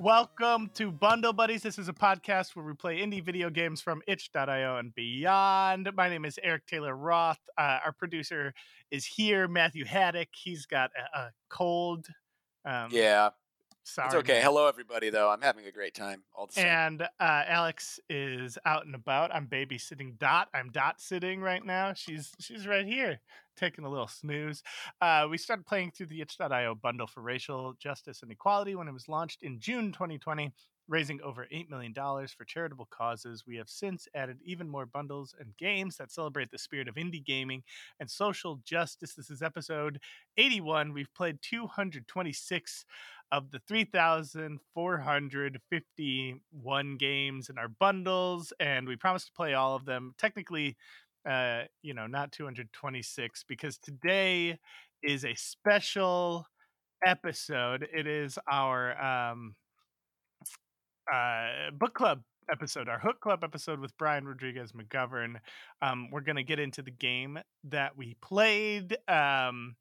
Welcome to Bundle Buddies. This is a podcast where we play indie video games from itch.io and beyond. My name is Eric Taylor Roth. Uh, our producer is here, Matthew Haddock. He's got a, a cold. Um, Yeah, sorry. it's okay. Hello, everybody. Though I'm having a great time. All the same. And uh, Alex is out and about. I'm babysitting Dot. I'm Dot sitting right now. She's she's right here, taking a little snooze. Uh, we started playing through the itch.io bundle for racial justice and equality when it was launched in June 2020, raising over $8 million for charitable causes. We have since added even more bundles and games that celebrate the spirit of indie gaming and social justice. This is episode 81. We've played 226 of the 3,451 games in our bundles, and we promised to play all of them. Technically, uh, you know, not 226 because today is a special episode. It is our um, uh, book club episode, our Hook Club episode with Brian Rodriguez McGovern. Um, we're going to get into the game that we played um,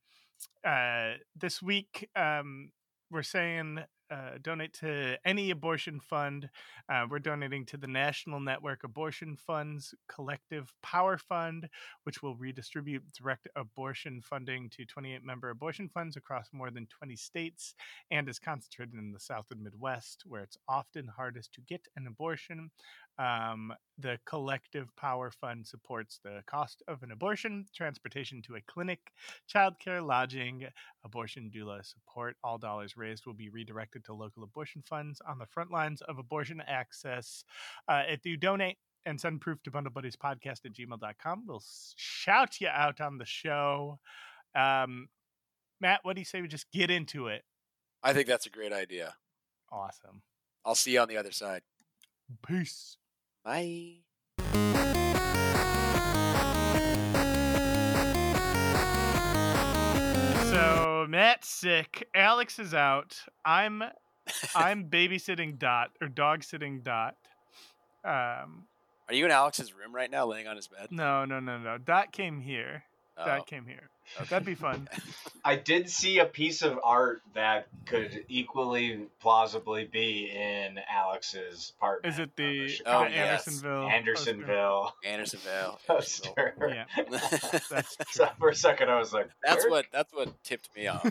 uh, this week. Um, we're saying uh, donate to any abortion fund. Uh, we're donating to the National Network Abortion Funds Collective Power Fund, which will redistribute direct abortion funding to 28 member abortion funds across more than 20 states and is concentrated in the South and Midwest, where it's often hardest to get an abortion. Um, the Collective Power Fund supports the cost of an abortion, transportation to a clinic, childcare, lodging, abortion doula support. All dollars raised will be redirected to local abortion funds on the front lines of abortion access. Uh, if you donate and send proof to bundlebuddies.podcast at gmail.com, we'll shout you out on the show. Um, Matt, what do you say we just get into it? I think that's a great idea. Awesome. I'll see you on the other side. Peace. Bye. So Matt's sick. Alex is out. I'm I'm babysitting Dot or dog sitting Dot. Um, Are you in Alex's room right now, laying on his bed? no, no, no, no. Dot came here. Oh, Dot came here. That'd be fun. I did see a piece of art that could equally plausibly be in Alex's apartment. Is it the, the Oh, Chicago- yes. Andersonville? Andersonville Andersonville. poster? Yeah, that's so for a second, I was like, That's "Eric? what that's what tipped me off.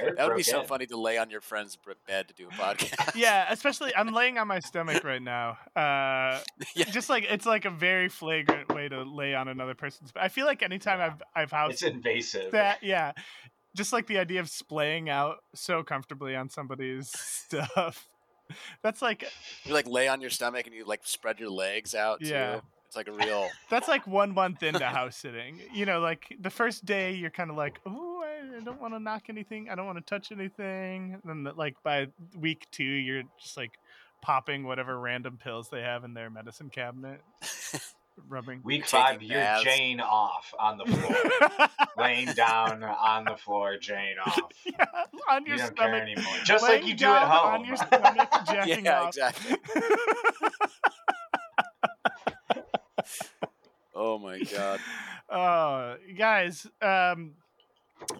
Eric That would be so in." funny to lay on your friend's bed to do a podcast. yeah, especially I'm laying on my stomach right now. Uh, Yeah. just like it's like a very flagrant way to lay on another person's. Bed. I feel like anytime I've I've housed It's invasive. That yeah just like the idea of splaying out so comfortably on somebody's stuff that's like You like lay on your stomach and you like spread your legs out. Yeah. Too. It's like a real. that's like one month into house sitting you know like the first day you're kind of like oh i don't want to knock anything i don't want to touch anything and then the- like by week two you're just like popping whatever random pills they have in their medicine cabinet rubbing Week five, you're baths. Jane off on the floor, laying down on the floor, Jane off. yeah, on your You don't care stomach anymore. Just laying like you do at home. on your stomach jacking yeah, off. exactly. Oh my god. Oh, guys, um,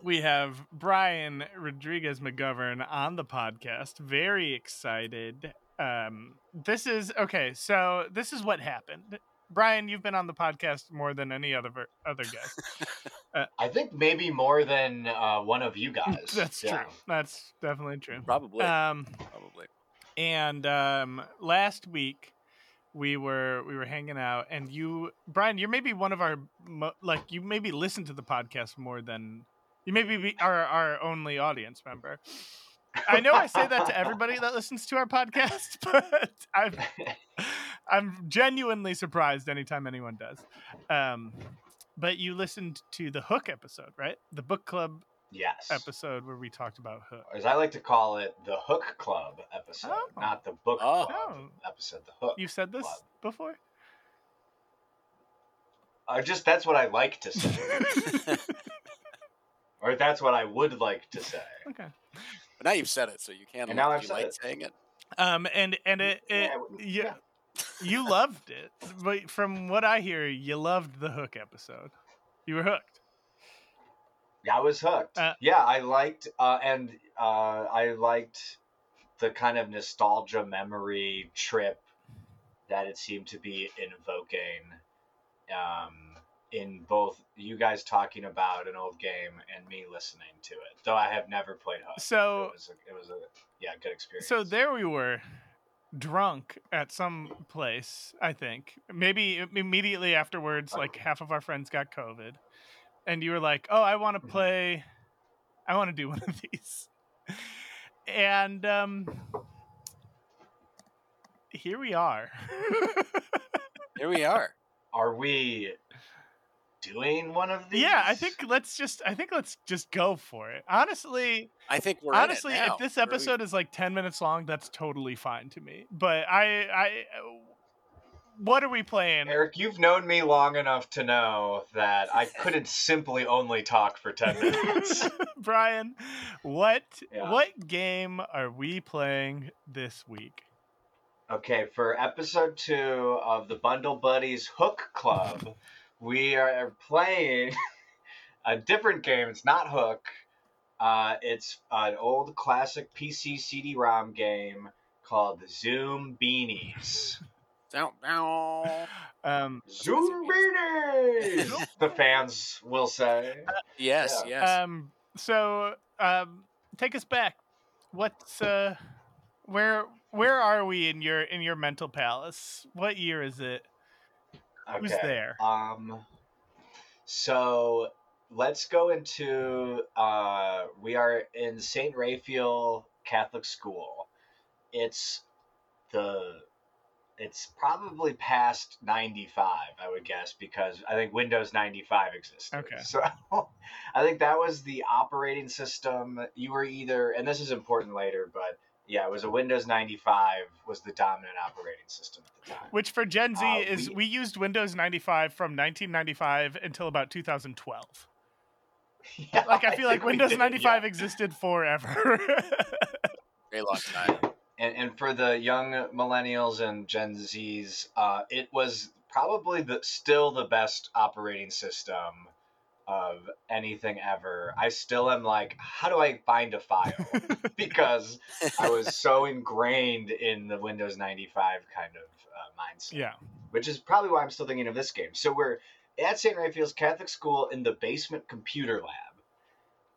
we have Brian Rodriguez McGovern on the podcast. Very excited. Um, this is okay. So this is what happened. Brian, you've been on the podcast more than any other other guest. I think maybe more than uh, one of you guys. That's Yeah. true. That's definitely true. Probably. Um, probably. and um, last week we were we were hanging out, and you, Brian, you're maybe one of our like you maybe listen to the podcast more than you maybe be our our only audience member. I know I say that to everybody that listens to our podcast, but I'm I'm genuinely surprised anytime anyone does. Um, but you listened to the Hook episode, right? The book club Yes. episode where we talked about Hook. As I like to call it, the Hook Club episode, Oh. not the Book Oh. Club Oh. episode. The Hook. You've said this Club. before. I just that's what I like to say, or that's what I would like to say. Okay. But now you've said it, so you can't. And now I've said like it. saying it. Um, and and it, it Yeah, w- yeah. You loved it, but from what I hear, you loved the hook episode. You were hooked. I was hooked. Uh, yeah, I liked, uh, and uh, I liked the kind of nostalgia memory trip that it seemed to be invoking um, in both you guys talking about an old game and me listening to it. Though I have never played Hook. So it was a, it was a yeah good experience. So there we were, drunk at some place. I think maybe immediately afterwards, like half of our friends got COVID, and you were like, "Oh, I want to Mhm. play. I want to do one of these." And um, here we are. Here we are. Are we doing one of these? yeah, I think let's just. I think let's just go for it. Honestly, I think we're honestly, in it now. if this Where we- episode is like ten minutes long, that's totally fine to me. But I, I, what are we playing? Eric, you've known me long enough to know that I couldn't simply only talk for 10 minutes. Brian, what Yeah. what game are we playing this week? okay, for episode two of the Bundle Buddies Hook Club, we are playing a different game. It's not Hook, uh, it's an old classic PC CD ROM game called Zoombinis. Down, down. Um, Zoombinis! the fans will say. Yes, Yeah. yes. um, so um, take us back. What's uh, where where are we in your in your mental palace? What year is it? Who's there? Um, so let's go into. Uh, we are in Saint Raphael Catholic School. It's the. It's probably past ninety five, I would guess, because I think Windows ninety five existed. Okay. So I think that was the operating system. You were either, and this is important later, but yeah, it was a Windows ninety five was the dominant operating system at the time. Which for Gen Z Uh, is we- we used Windows 95 from 1995 until about 2012. Yeah, Like I feel like Windows did, 95 yeah. existed forever. Very long time. and, and for the young millennials and Gen Zs, uh, it was probably the still the best operating system of anything ever. I still am like, how do I find a file? because I was so ingrained in the Windows 95 kind of uh, mindset, yeah. which is probably why I'm still thinking of this game. So we're at St. Raphael's Catholic School in the basement computer lab,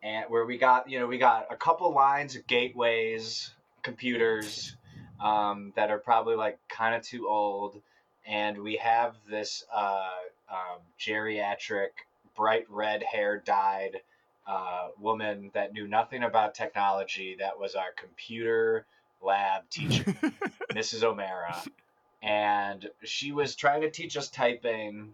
and where we got you know we got a couple lines of gateways, computers um, that are probably like kind of too old, and we have this uh, um, geriatric, bright red hair dyed uh, woman that knew nothing about technology. That was our computer lab teacher. Mrs. O'Mara, and she was trying to teach us typing,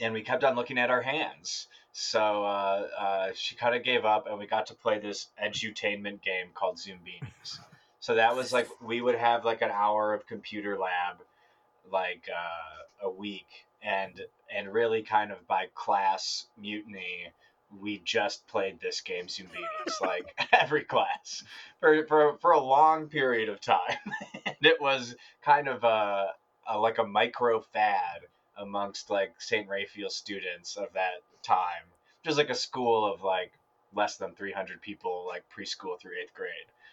and we kept on looking at our hands. So uh, uh, she kind of gave up, and we got to play this edutainment game called Zoombinis. so that was like we would have like an hour of computer lab, like uh, a week, and and really kind of by class mutiny. We just played this game, Zoombinis, like every class for, for, for a long period of time. and it was kind of a, a like a micro fad amongst like St. Raphael students of that time. Just like a school of like less than 300 people, like preschool through eighth grade.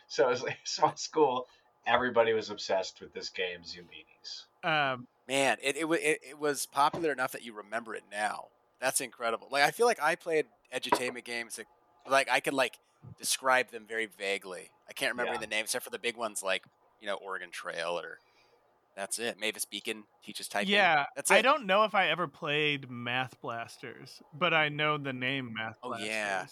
So it was like a small school. Everybody was obsessed with this game, Zoombinis. Um, Man, it, it, wa- it, it was popular enough that you remember it now. That's incredible. Like I feel like I played edutainment games that, like I could like describe them very vaguely. I can't remember Yeah. the names except for the big ones like you know Oregon Trail or that's it. Mavis Beacon teaches typing. yeah, that's I don't know if I ever played Math Blasters, but I know the name Math Oh, Blasters. yeah.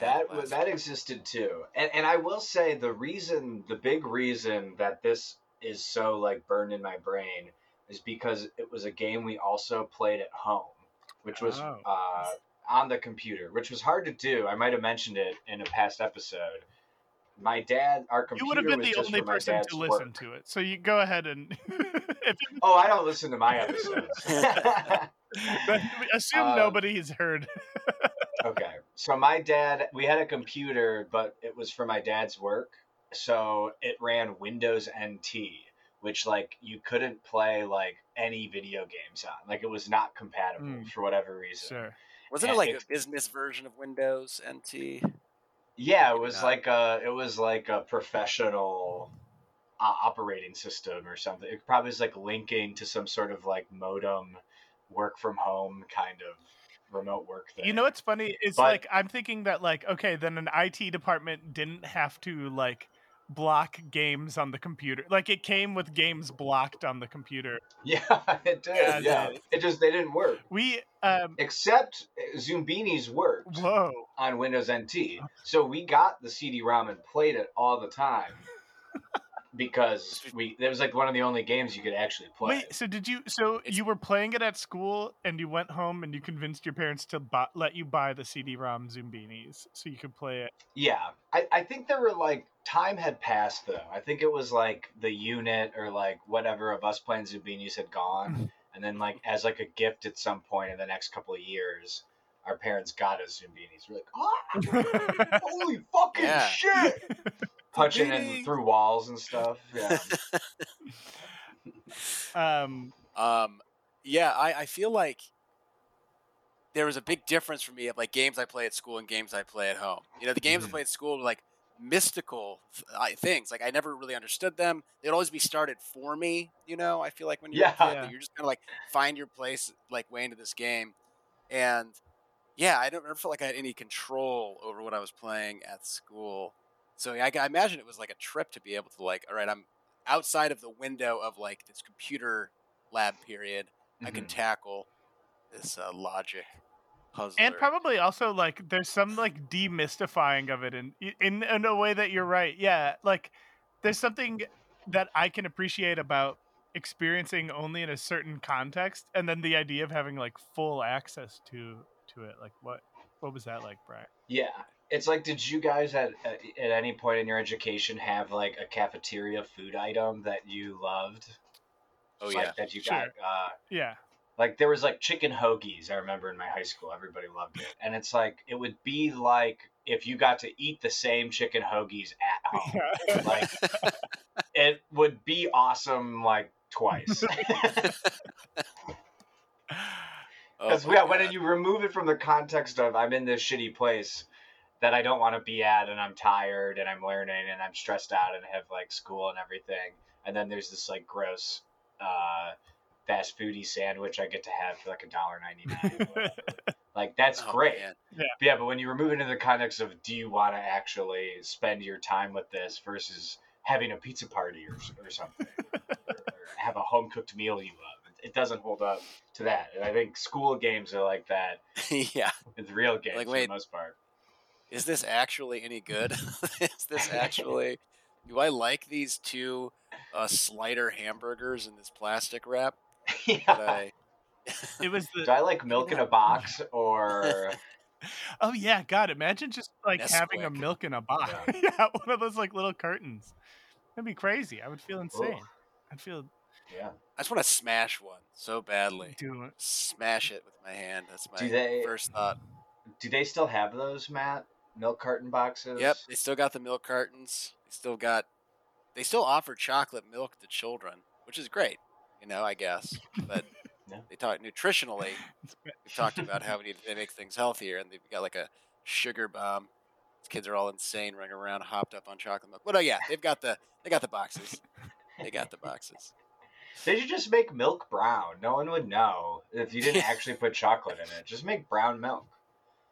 That was- that existed too, and and I will say the reason, the big reason that this is so like burned in my brain is because it was a game we also played at home, which was Oh. uh, on the computer, which was hard to do. I might have mentioned it in a past episode. My dad, our computer You would have been the only person to listen work. to it, so you go ahead and if Oh, I don't listen to my episodes. but assume Um, nobody's heard. Okay. So my dad, we had a computer, but it was for my dad's work. So it ran Windows NT, which like you couldn't play like any video games on. Like it was not compatible Mm. for whatever reason. Sure. Wasn't it like it's- a business version of Windows NT? Yeah, it was not. like a it was like a professional uh, operating system or something. It probably was like linking to some sort of like modem, work from home kind of remote work thing. You know what's funny? It's But- like I'm thinking that like okay, then an IT department didn't have to like block games on the computer. Like it came with games blocked on the computer. Yeah, it did. Yeah, Yeah, it it just they didn't work. We um Except uh, Zoombinis worked whoa. on Windows NT, so we got the CD-ROM and played it all the time because we it was like one of the only games you could actually play. Wait, so did you so It's- you were playing it at school and you went home and you convinced your parents to buy, let you buy the CD-ROM Zoombinis so you could play it. Yeah, I, I think there were like time had passed though. I think it was like the unit or like whatever of us playing Zoombinis had gone, and then like as like a gift at some point in the next couple of years, our parents got us Zoombinis. We're like, ah, holy fucking Yeah. shit! Punching in Zoombini. through walls and stuff. Yeah, Um Um, yeah, I, I feel like there was a big difference for me of like games I play at school and games I play at home. You know, the games I Mhm. play at school were like mystical th- things. Like I never really understood them. They'd always be started for me. You know, I feel like when you're a Yeah. kid, Yeah. you're just kind of like find your place like way into this game, and yeah, I don't never felt like I had any control over what I was playing at school. So yeah, I, I imagine it was like a trip to be able to like, all right, I'm outside of the window of like this computer lab period. I can Mhm. tackle this uh, logic puzzle. and probably also like there's some like demystifying of it in in in a way that you're right. Yeah, like there's something that I can appreciate about experiencing only in a certain context and then the idea of having like full access to to it. Like what what was that like, Brian? yeah. It's like, did you guys at, at at any point in your education have like a cafeteria food item that you loved? Oh Like, yeah, that you Sure. got. Uh, Yeah. Like there was like chicken hoagies. I remember in my high school, everybody loved it, and it's like it would be like if you got to eat the same chicken hoagies at home. Yeah. Like it would be awesome like twice. Oh Because my yeah, when God. you remove it from the context of I'm in this shitty place that I don't want to be at, and I'm tired, and I'm learning, and I'm stressed out, and I have like school and everything, and then there's this like gross uh, fast foodie sandwich I get to have for like a dollar ninety nine. Like that's Oh, great. man. Yeah, but when you remove it into the context of do you want to actually spend your time with this versus having a pizza party or, or something, or, or have a home cooked meal you love, it, it doesn't hold up to that. And I think school games are like that yeah. with real games Like, for wait. the most part. Is this actually any good? Is this actually? Do I like these two uh, slider hamburgers in this plastic wrap? Yeah. I, It was Do I like milk in a box or Oh yeah, god, imagine just like having a milk in a box. Yeah. one of those like little curtains. That'd be crazy. I would feel insane. Ugh. I'd feel yeah? I just want to smash one so badly. Do it. Smash it with my hand. That's my they- first thought. Do they still have those, Matt? Milk carton boxes? Yep, they still got the milk cartons. They still got. They still offer chocolate milk to children, which is great. You know, I guess, but Yeah. they talk nutritionally. We've talked about how we need they make things healthier, and they've got like a sugar bomb. These kids are all insane, running around, hopped up on chocolate milk. But oh yeah, they've got the they got the boxes. They got the boxes. They should just make milk brown. No one would know if you didn't actually put chocolate in it. Just make brown milk.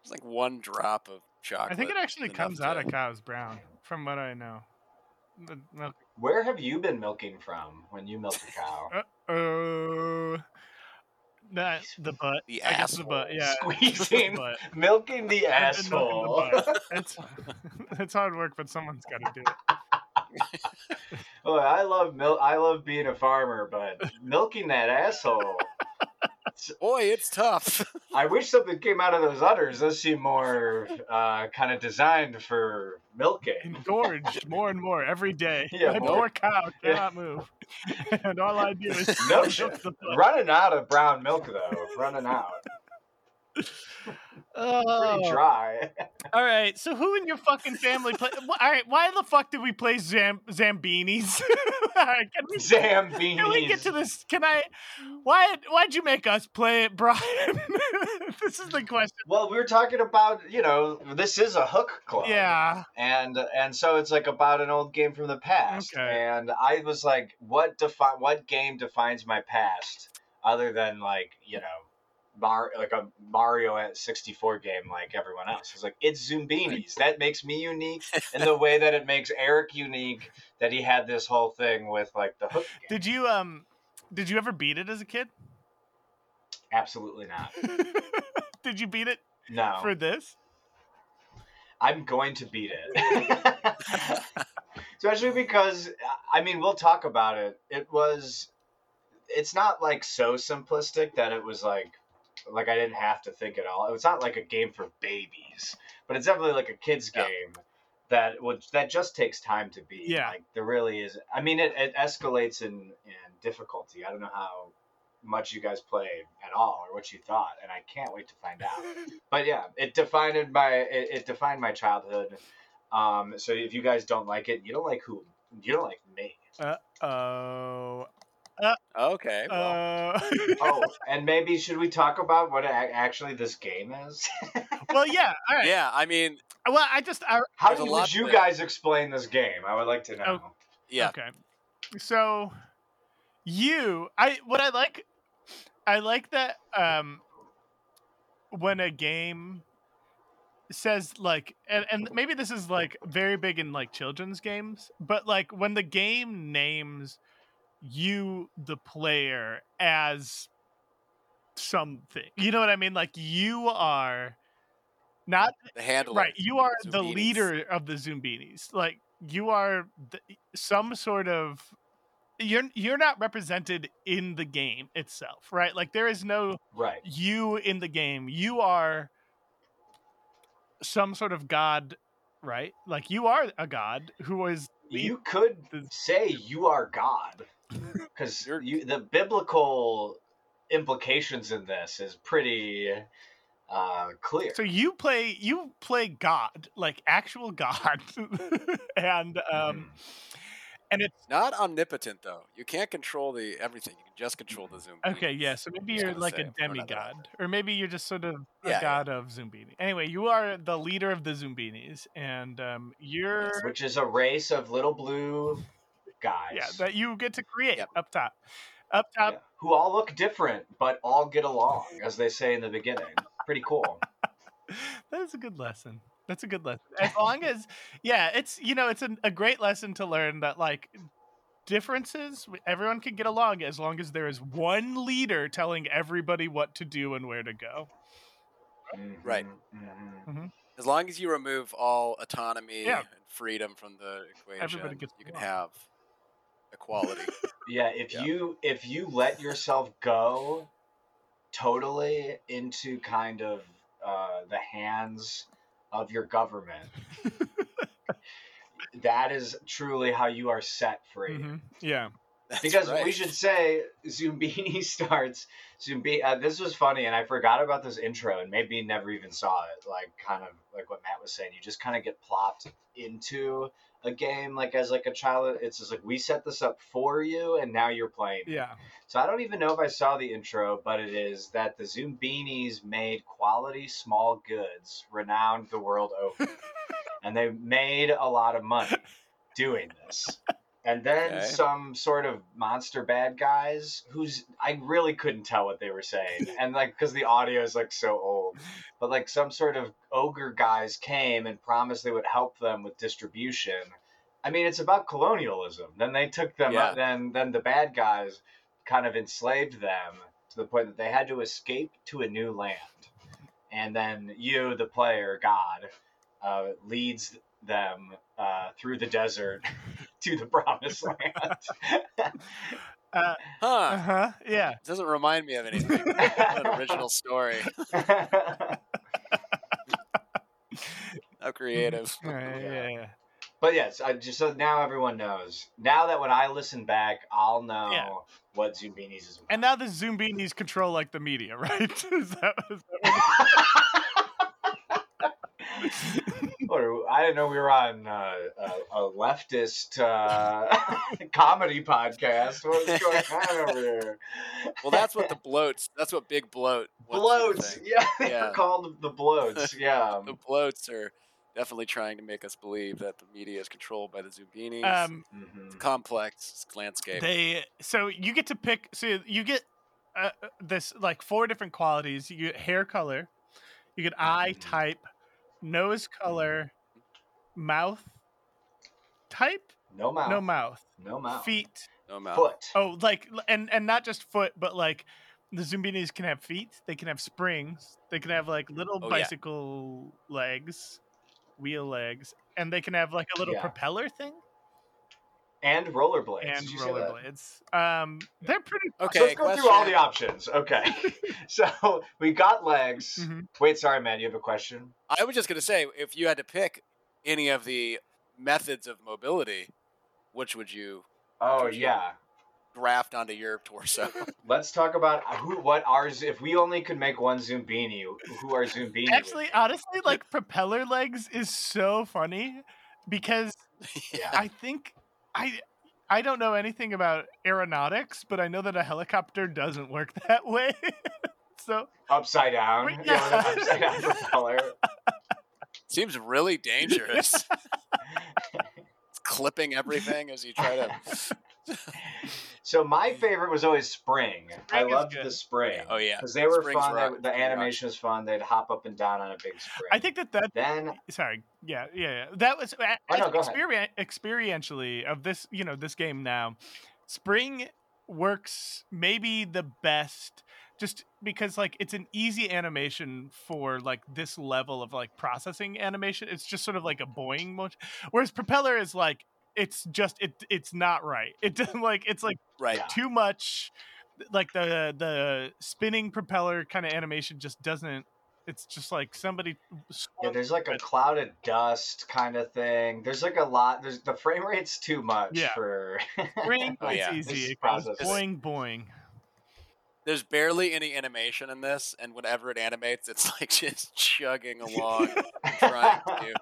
It's like one drop of chocolate. I think it actually comes enough out to- of cow's brown, from what I know. The milk. Where have you been milking from when you milk a cow? Oh, not the butt. The I guess the butt. Yeah, Squeezing. the butt. Milking the I've been milking asshole. the butt. It's it's hard work, but someone's got to do it. I love milk. I love being a farmer, but milking that asshole. Boy, it's tough. I wish something came out of those udders. Those seem more uh, kind of designed for milking. Engorged more and more every day. Yeah, My more. poor cow Yeah. cannot move, and all I do is No milk shit. the. Running out of brown milk though. Running out. Oh. Pretty dry. All right. So who in your fucking family play? All right. Why the fuck did we play Zam- Zambinis? Right, can we Zambinis. can we get to this? Can I? Why why'd you make us play it, Brian? this is the question. Well, we were talking about, you know, this is a hook club. Yeah. And and so it's like about an old game from the past. Okay. And I was like, what defi- what game defines my past other than like, you know, Mar- like a Mario at 64 game like everyone else. It's like it's Zoombinis. That makes me unique in the way that it makes Eric unique that he had this whole thing with like the hook game. Did you um? Did you ever beat it as a kid? Absolutely not. did you beat it No. for this? I'm going to beat it. Especially because I mean, we'll talk about it. It was it's not like so simplistic that it was like like I didn't have to think at all. It's not like a game for babies, but it's definitely like a kids Yeah. game that would that just takes time to beat. Yeah. Like there really is I mean it, it escalates in, in difficulty. I don't know how much you guys played at all or what you thought, and I can't wait to find out but yeah, it defined my it, it defined my childhood. Um, so if you guys don't like it, you don't like who you don't like me. Uh oh. Okay. Well, Uh, Oh, and maybe should we talk about what a- actually this game is? well, yeah. All right. yeah. I mean, Well, I just I, How do- lot would you guys explain this game? I would like to know. Oh. yeah. Okay. So you I what I like I like that um when a game says like and, and maybe this is like very big in like children's games, but like when the game names you the player as something. You know what I mean? Like you are not The handler. right you are the Zumbinis. leader of the zoombinis like you are the, some sort of you're you're not represented in the game itself right like there is no Right. you in the game you are some sort of god right like you are a god who is You could the- say you are God, because You're- the biblical implications in this is pretty uh, clear. so you play you play god like actual god and um and it's Mm-hmm. Not omnipotent though. You can't control the everything. You can just control the zoom. Okay, beams. yeah. So maybe you're like say, a or not that demigod, or maybe you're just sort of a Yeah, yeah. god of Zoombini. Anyway, you are the leader of the Zoombinis, and um, you're which is a race of little blue guys. yeah that you get to create Yep. up top, up top. Yeah. Who all look different, but all get along, as they say in the beginning. Pretty cool. That is a good lesson. That's a good lesson. As long as yeah, it's you know it's a, a great lesson to learn that like differences everyone can get along as long as there is one leader telling everybody what to do and where to go. Right. Mhm, mhm. As long as you remove all autonomy Yeah. and freedom from the equation, Everybody gets you can along. have equality. Yeah, if Yeah. you if you let yourself go totally into kind of uh, the hands of your government, that is truly how you are set free. Mhm. Yeah. That's because we should say Zoombini starts Zumbi. Uh, this was funny, and I forgot about this intro, and maybe never even saw it. Like kind of like what Matt was saying, you just kind of get plopped into a game like as like a child. It's just like we set this up for you, and now you're playing. Yeah. So I don't even know if I saw the intro, but it is that the Zoombinis made quality small goods renowned the world over, and they made a lot of money doing this. And then Okay. some sort of monster bad guys who's I really couldn't tell what they were saying, and like because the audio is like so old, but like some sort of ogre guys came and promised they would help them with distribution. I mean, it's about colonialism. Then they took them. Yeah. Then then the bad guys kind of enslaved them to the point that they had to escape to a new land. And then you, the player, God, uh, leads them uh, through the desert to the promised land. Uh Huh. Uh-huh. Yeah. It doesn't remind me of anything. an original story. How creative. Yeah. Yeah. yeah. but yes, I just so now everyone knows. Now that when I listen back, I'll know Yeah. what Zoombinis is about. And now the Zoombinis control like the media, right? is that, is that what Or I didn't know we were on uh, a, a leftist uh, comedy podcast. What is going on over there? Well, that's what the bloats. That's what big bloat. wants you to bloats. Yeah, they Yeah. were called the bloats. Yeah. The bloats are definitely trying to make us believe that the media is controlled by the Zoombinis. Um, Mhm. it's complex landscape. they so you get to pick. So you get uh, this like four different qualities. You get hair color, you get eye Mhm. type, nose color, mouth type. No mouth. No mouth. No mouth. Feet. no mouth. Foot. Oh, like and and not just foot, but like the Zoombinis can have feet. They can have springs. They can have like little Oh, yeah. bicycle legs, wheel legs, and they can have like a little Yeah. propeller thing And rollerblades. and Did you rollerblades. Um, they're pretty. Okay, So let's go through all the options. Okay. so we got legs. Mhm. Wait, sorry, man. You have a question? I was just going to say, if you had to pick any of the methods of mobility, which would you Oh Would you- yeah. graft onto your torso? Let's talk about uh, who, what ours. If we only could make one Zoombini, who our Zoombini? would Actually, honestly, like propeller legs is so funny because yeah. I think I I don't know anything about aeronautics, but I know that a helicopter doesn't work that way. so upside down. Wait, Yeah, yeah. upside down propeller. Seems really dangerous. clipping everything as you try to. So my favorite was always Spring. I Spring is loved good. the Spring. Oh yeah, Because they were Spring's fun. rock. The Spring rock. animation was fun. They'd hop up and down on a big spring. I think that that then sorry yeah yeah yeah that was uh, Oh, no, go experien- experientially of this you know this game now spring works maybe the best just because like it's an easy animation for like this level of like processing animation it's just sort of like a boing motion whereas propeller is like it's just it it's not right it doesn't like it's like Right. Too much like the the spinning propeller kind of animation just doesn't it's just like somebody yeah, there's like a cloud of dust kind of thing. There's like a lot. There's the frame rate's too much Yeah. for. Spring, Oh, it's yeah. This easy. It process goes is- boing, boing. There's barely any animation in this, and whenever it animates, it's like just chugging along, trying to.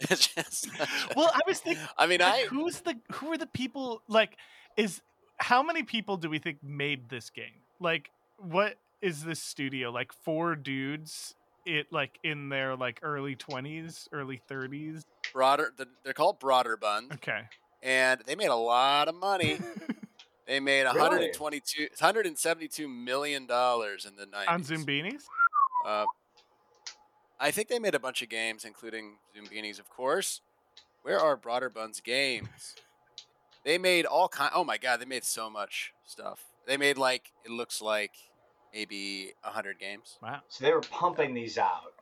It's just. Well, I was thinking, I mean, like, I who's the who are the people? Like, is how many people do we think made this game? Like, what is this studio? Like four dudes. It like in their like early twenties, early thirties. broader. They're called Broderbund, Okay. and they made a lot of money. They made Really? 122, 172 million dollars in the 90s. On Zoombinis. Uh, I think they made a bunch of games, including Zoombinis, of course. Where are Broderbund's games? They made all kind. Oh my god, they made so much stuff. They made like it looks like maybe hundred games, Wow. so they were pumping these out.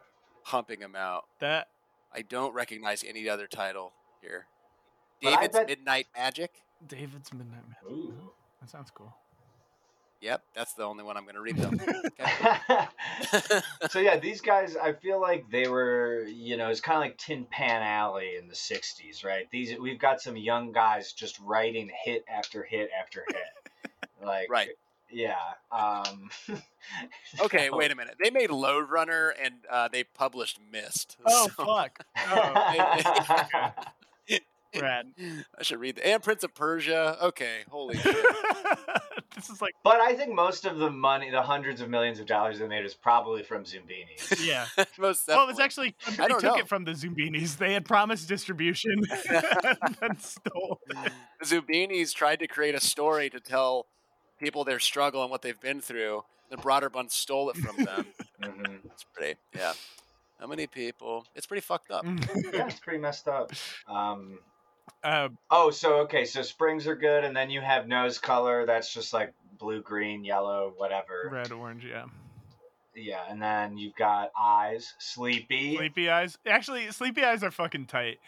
pumping them out. That I don't recognize any other title here. But David's bet- Midnight Magic. David's Midnight Magic. Ooh. That sounds cool. Yep, that's the only one I'm going to read though. so yeah, these guys, I feel like they were, you know, it's kind of like Tin Pan Alley in the '60s, right? These we've got some young guys just writing hit after hit after hit, like Right. Yeah. Um, okay, so- wait a minute. They made Lode Runner and uh, they published Myst. Oh so- fuck. Oh, Brad. I should read that. And Prince of Persia. Okay, holy shit. this is like But I think most of the money, the hundreds of millions of dollars they made, is probably from Zoombini. yeah. Most Well, it was definitely. actually they I took know. it from the Zoombinis. They had promised distribution and then stole. it. the Zoombinis tried to create a story to tell people their struggle and what they've been through. The Broderbund stole it from them. hmm it's pretty, yeah. How many people? It's pretty fucked up. Yeah, it's pretty messed up. Um, Uh, oh, so okay, so springs are good, and then you have nose color. That's just like blue, green, yellow, whatever. red, orange, yeah. Yeah, and then you've got eyes, sleepy. Sleepy eyes. Actually, sleepy eyes are fucking tight.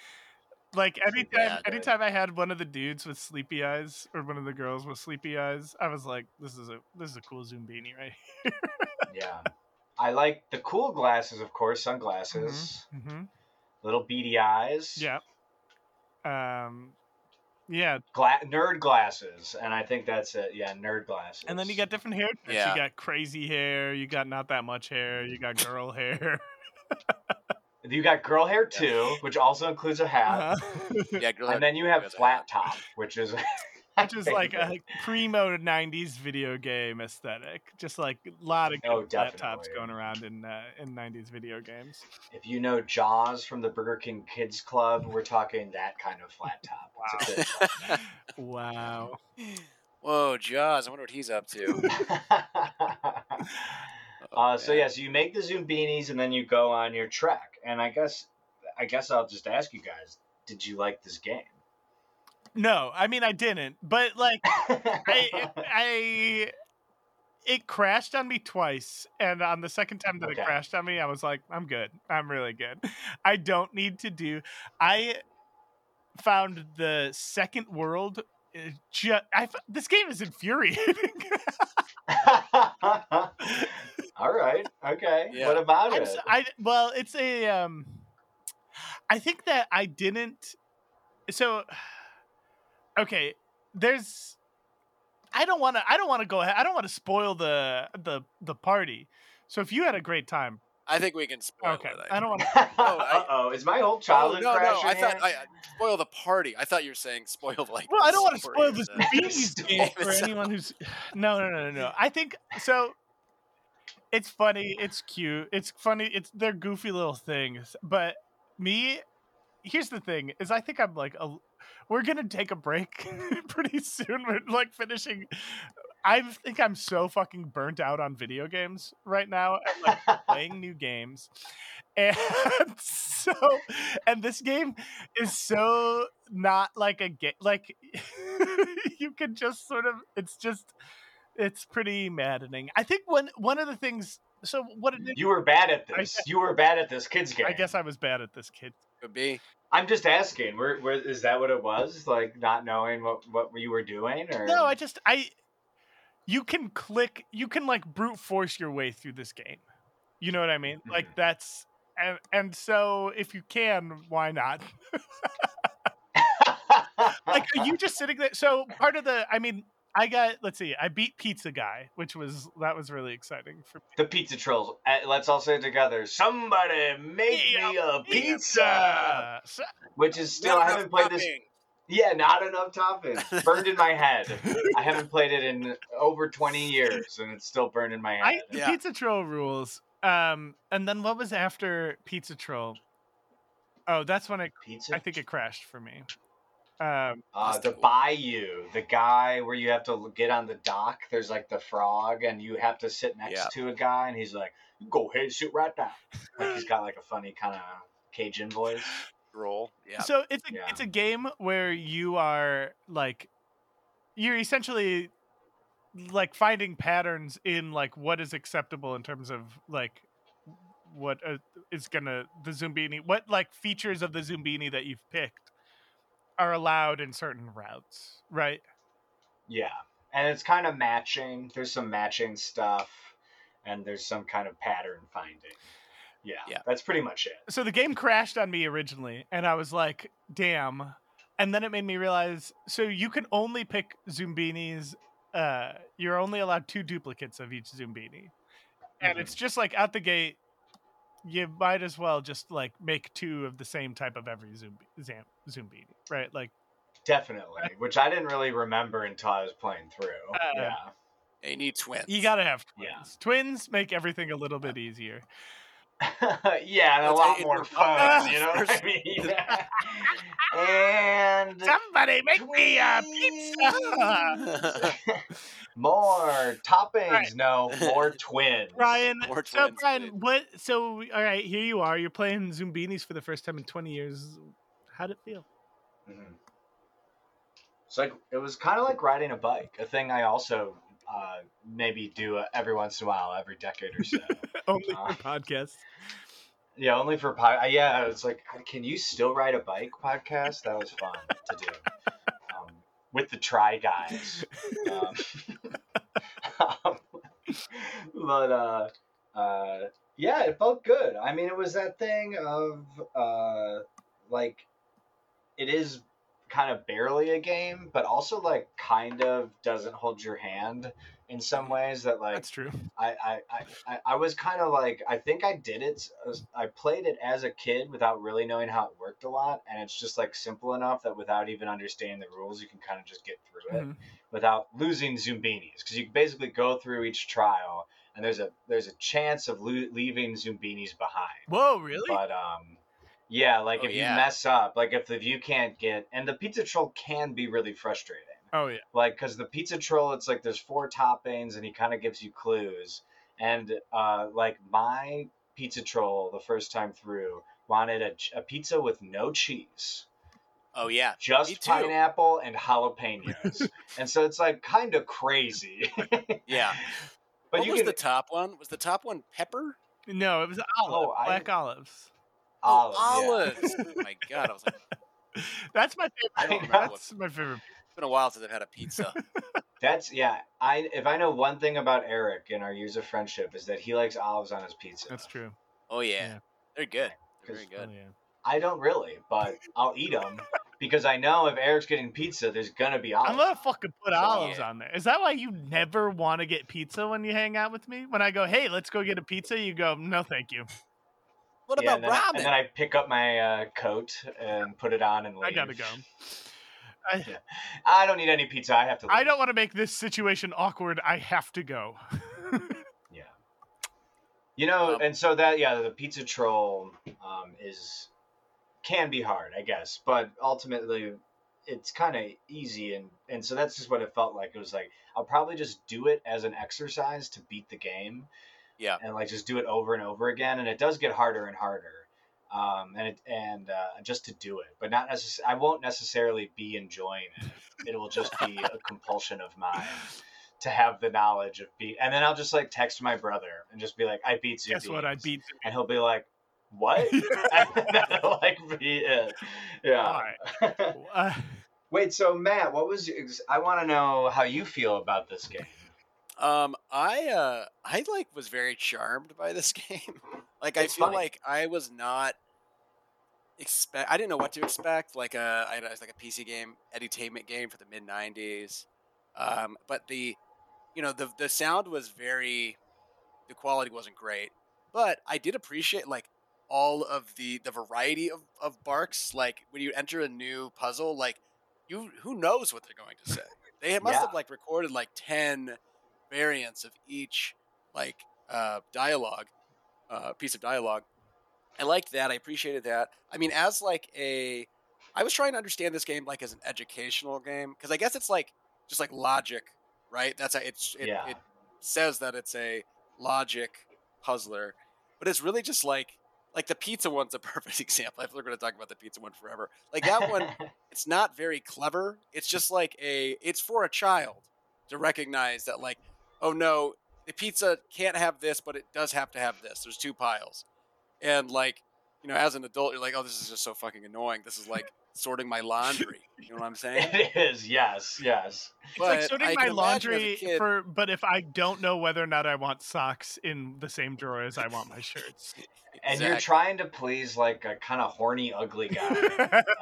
Like anytime, Yeah, anytime I had one of the dudes with sleepy eyes or one of the girls with sleepy eyes, I was like, "This is a this is a cool Zoombini, right?" here." Yeah. I like the cool glasses, of course, sunglasses, Mm-hmm. little beady eyes. Yeah. Um, yeah, Gla- nerd glasses, and I think that's it. Yeah, nerd glasses. and then you got different hair. Yeah. You got crazy hair. You got not that much hair. You got girl hair. You got girl hair too, which also includes a hat, Uh-huh. Yeah, girl and then you have flat top, which is Which is like a primo '90s video game aesthetic. Just like a lot of Oh, good flat tops going around in uh, in '90s video games. If you know Jaws from the Burger King Kids Club, we're talking that kind of flat top. It's a good flat Wow. Whoa, Jaws! I wonder what he's up to. Oh, uh, so man. yeah, so you make the Zoombinis and then you go on your trek. And I guess, I guess I'll just ask you guys: Did you like this game? No, I mean I didn't, but like I, I, it crashed on me twice, and on the second time that Okay. it crashed on me, I was like, I'm good. I'm really good. I don't need to do. I found the second world. Just, I f- this game is infuriating. All right. Okay. Yeah. What about I'm it? s- I well, it's a um I think that I didn't so okay, there's I don't want to I don't want to go ahead. I don't want to spoil the the the party. So if you had a great time, I think we can spoil okay. it. I don't want Oh, I- uh oh, is my whole Oh, childhood no, no! I thought here? I, I- spoil the party. I thought you were saying spoil like. Well, I don't want to spoil this the- Beanies game for anyone who's No, no, no, no, no. I think so it's funny, it's cute. It's funny. It's they're goofy little things, but me here's the thing is I think I'm like a we're going to take a break pretty soon. We're like finishing I think I'm so fucking burnt out on video games right now and like playing new games. And so and this game is so not like a game like you can just sort of it's just it's pretty maddening. I think one one of the things so what it is, You were bad at this. guess- You were bad at this kids game. I guess I was bad at this kid. Could be. I'm just asking. Where, where is that? What it was? Like not knowing what what you were doing, or No, I just I you can click you can like brute force your way through this game. You know what I mean? Mm-hmm. Like that's and and so if you can, why not? like are you just sitting there so part of the I mean I got let's see, I beat Pizza Guy, which was that was really exciting for me. the pizza trolls. Uh, let's all say it together. Somebody make me a pizza. So- Which is still Not I haven't played this. topping. Yeah, not enough toppings. Burned in my head. I haven't played it in over 20 years, and it's still burned in my I, head. the Yeah. Pizza Troll rules. Um, and then what was after Pizza Troll? Oh, that's when it. Pizza. I think it crashed for me. Um, Uh, the Bayou, the guy where you have to get on the dock. There's like the frog, and you have to sit next Yeah. to a guy, and he's like, "Go ahead, sit right down." Like he's got like a funny kind of Cajun voice. roll. Yeah. So it's a, Yeah. it's a game where you are like, you're essentially like finding patterns in like what is acceptable in terms of like what uh, is gonna the Zoombini, what like features of the Zoombini that you've picked are allowed in certain routes, right? Yeah, and it's kind of matching. There's some matching stuff, and there's some kind of pattern finding. Yeah, Yeah. that's pretty much it. so the game crashed on me originally and i was like damn and then it made me realize so you can only pick zoombinis uh you're only allowed two duplicates of each zoombini and Mhm. it's just like out the gate you might as well just like make two of the same type of every zumbi zam, zoombini right like Definitely, which I didn't really remember until I was playing through. Uh, yeah, They need twins. you gotta have twins Yeah. twins make everything a little bit easier yeah, and a lot more you- fun. You know what I First- mean? and somebody make me a pizza more toppings. Right. No, more twins. Brian, More so twins, Brian, please. what? So all right, here you are. You're playing Zoombinis for the first time in 20 years. How'd it feel? Mhm. It's like it was kind of like riding a bike, a thing I also uh, maybe do uh, every once in a while, every decade or so. Only Uh, for podcasts. yeah, only for pod. uh, Yeah, it's like, can you still ride a bike? Podcast that was fun to do um, with the Try Guys. Um, um, but uh, uh, yeah, it felt good. I mean, it was that thing of uh, like it is kind of barely a game, but also like kind of doesn't hold your hand in some ways that like That's true. I, I, I- I, was kind of like I think I did it. I played it as a kid without really knowing how it worked a lot, and it's just like simple enough that without even understanding the rules, you can kind of just get through it Mhm. without losing Zoombinis because you basically go through each trial, and there's a there's a chance of lo- leaving Zoombinis behind. Whoa, really? But um, yeah, like Oh, if yeah. you mess up, like if the view can't get, and the pizza troll can be really frustrating oh yeah. like because the pizza troll it's like there's four toppings and he kind of gives you clues and uh like my pizza troll the first time through wanted a, a pizza with no cheese Oh yeah. Me just too. pineapple and jalapenos and so it's like kind of crazy Yeah. but what you was can the top one? Was the top one pepper? No, it was olive, Oh, I- black olives. olive, oh, yeah. olives. oh my god! I was like, That's my I favorite. don't remember. That's my favorite. it's been a while since I've had a pizza. that's yeah i if i know one thing about eric in our years of friendship is that he likes olives on his pizza That's true. Oh yeah, Yeah. they're good. They're very Oh, good. yeah. i don't really but i'll eat them because i know if eric's getting pizza there's gonna be olives I'm gonna fucking put olives Yeah. on there. Is that why you never want to get pizza when you hang out with me? When I go, hey, let's go get a pizza, you go, no, thank you. What Yeah, about and then, I, ramen? and then I pick up my uh, coat and put it on and leave. I gotta go. I, I don't need any pizza. I have to. Leave. I don't want to make this situation awkward. I have to go. Yeah. You know, Um, and so that yeah, the pizza troll um, is can be hard, I guess, but ultimately it's kind of easy and and so that's just what it felt like. It was like I'll probably just do it as an exercise to beat the game. Yeah. And like just do it over and over again, and it does get harder and harder. Um, and it, and uh, just to do it, but not necessarily. I won't necessarily be enjoying it. It will just be a compulsion of mine to have the knowledge of beat. And then I'll just like text my brother and just be like, "I beat Zuby." Guess what? I beat. and he'll be like, "What?" That'll like be it. Yeah. All Uh, Wait, so Matt, what was? ex- I want to know how you feel about this game. Um, I uh, I like was very charmed by this game. like, I It's feel funny. like I was not expect. I didn't know what to expect. Like a, I was like a PC game, edutainment game for the mid '90s. Um, but the, you know, the the sound was very, the quality wasn't great. But I did appreciate like all of the the variety of of barks. Like when you enter a new puzzle, like you who knows what they're going to say. They must Yeah. have like recorded like ten variants of each like uh, dialogue, uh, piece of dialogue. I liked that. I appreciated that. I mean, as like a, I was trying to understand this game like as an educational game because I guess it's like just like logic, right? That's a, it's it, Yeah. it says that it's a logic puzzler, but it's really just like like the pizza one's a perfect example. I feel like we're gonna talk about the pizza one forever. Like that one, it's not very clever. It's just like a it's for a child to recognize that like, oh no, the pizza can't have this, but it does have to have this. There's two piles. And like, you know, as an adult, you're like, oh, this is just so fucking annoying. This is like sorting my laundry. You know what I'm saying? it is. Yes. Yes. it's like sorting I my can imagine as a laundry kid- for, but if I don't know whether or not I want socks in the same drawer as I want my shirts. And you're trying to please like a kind of horny, ugly guy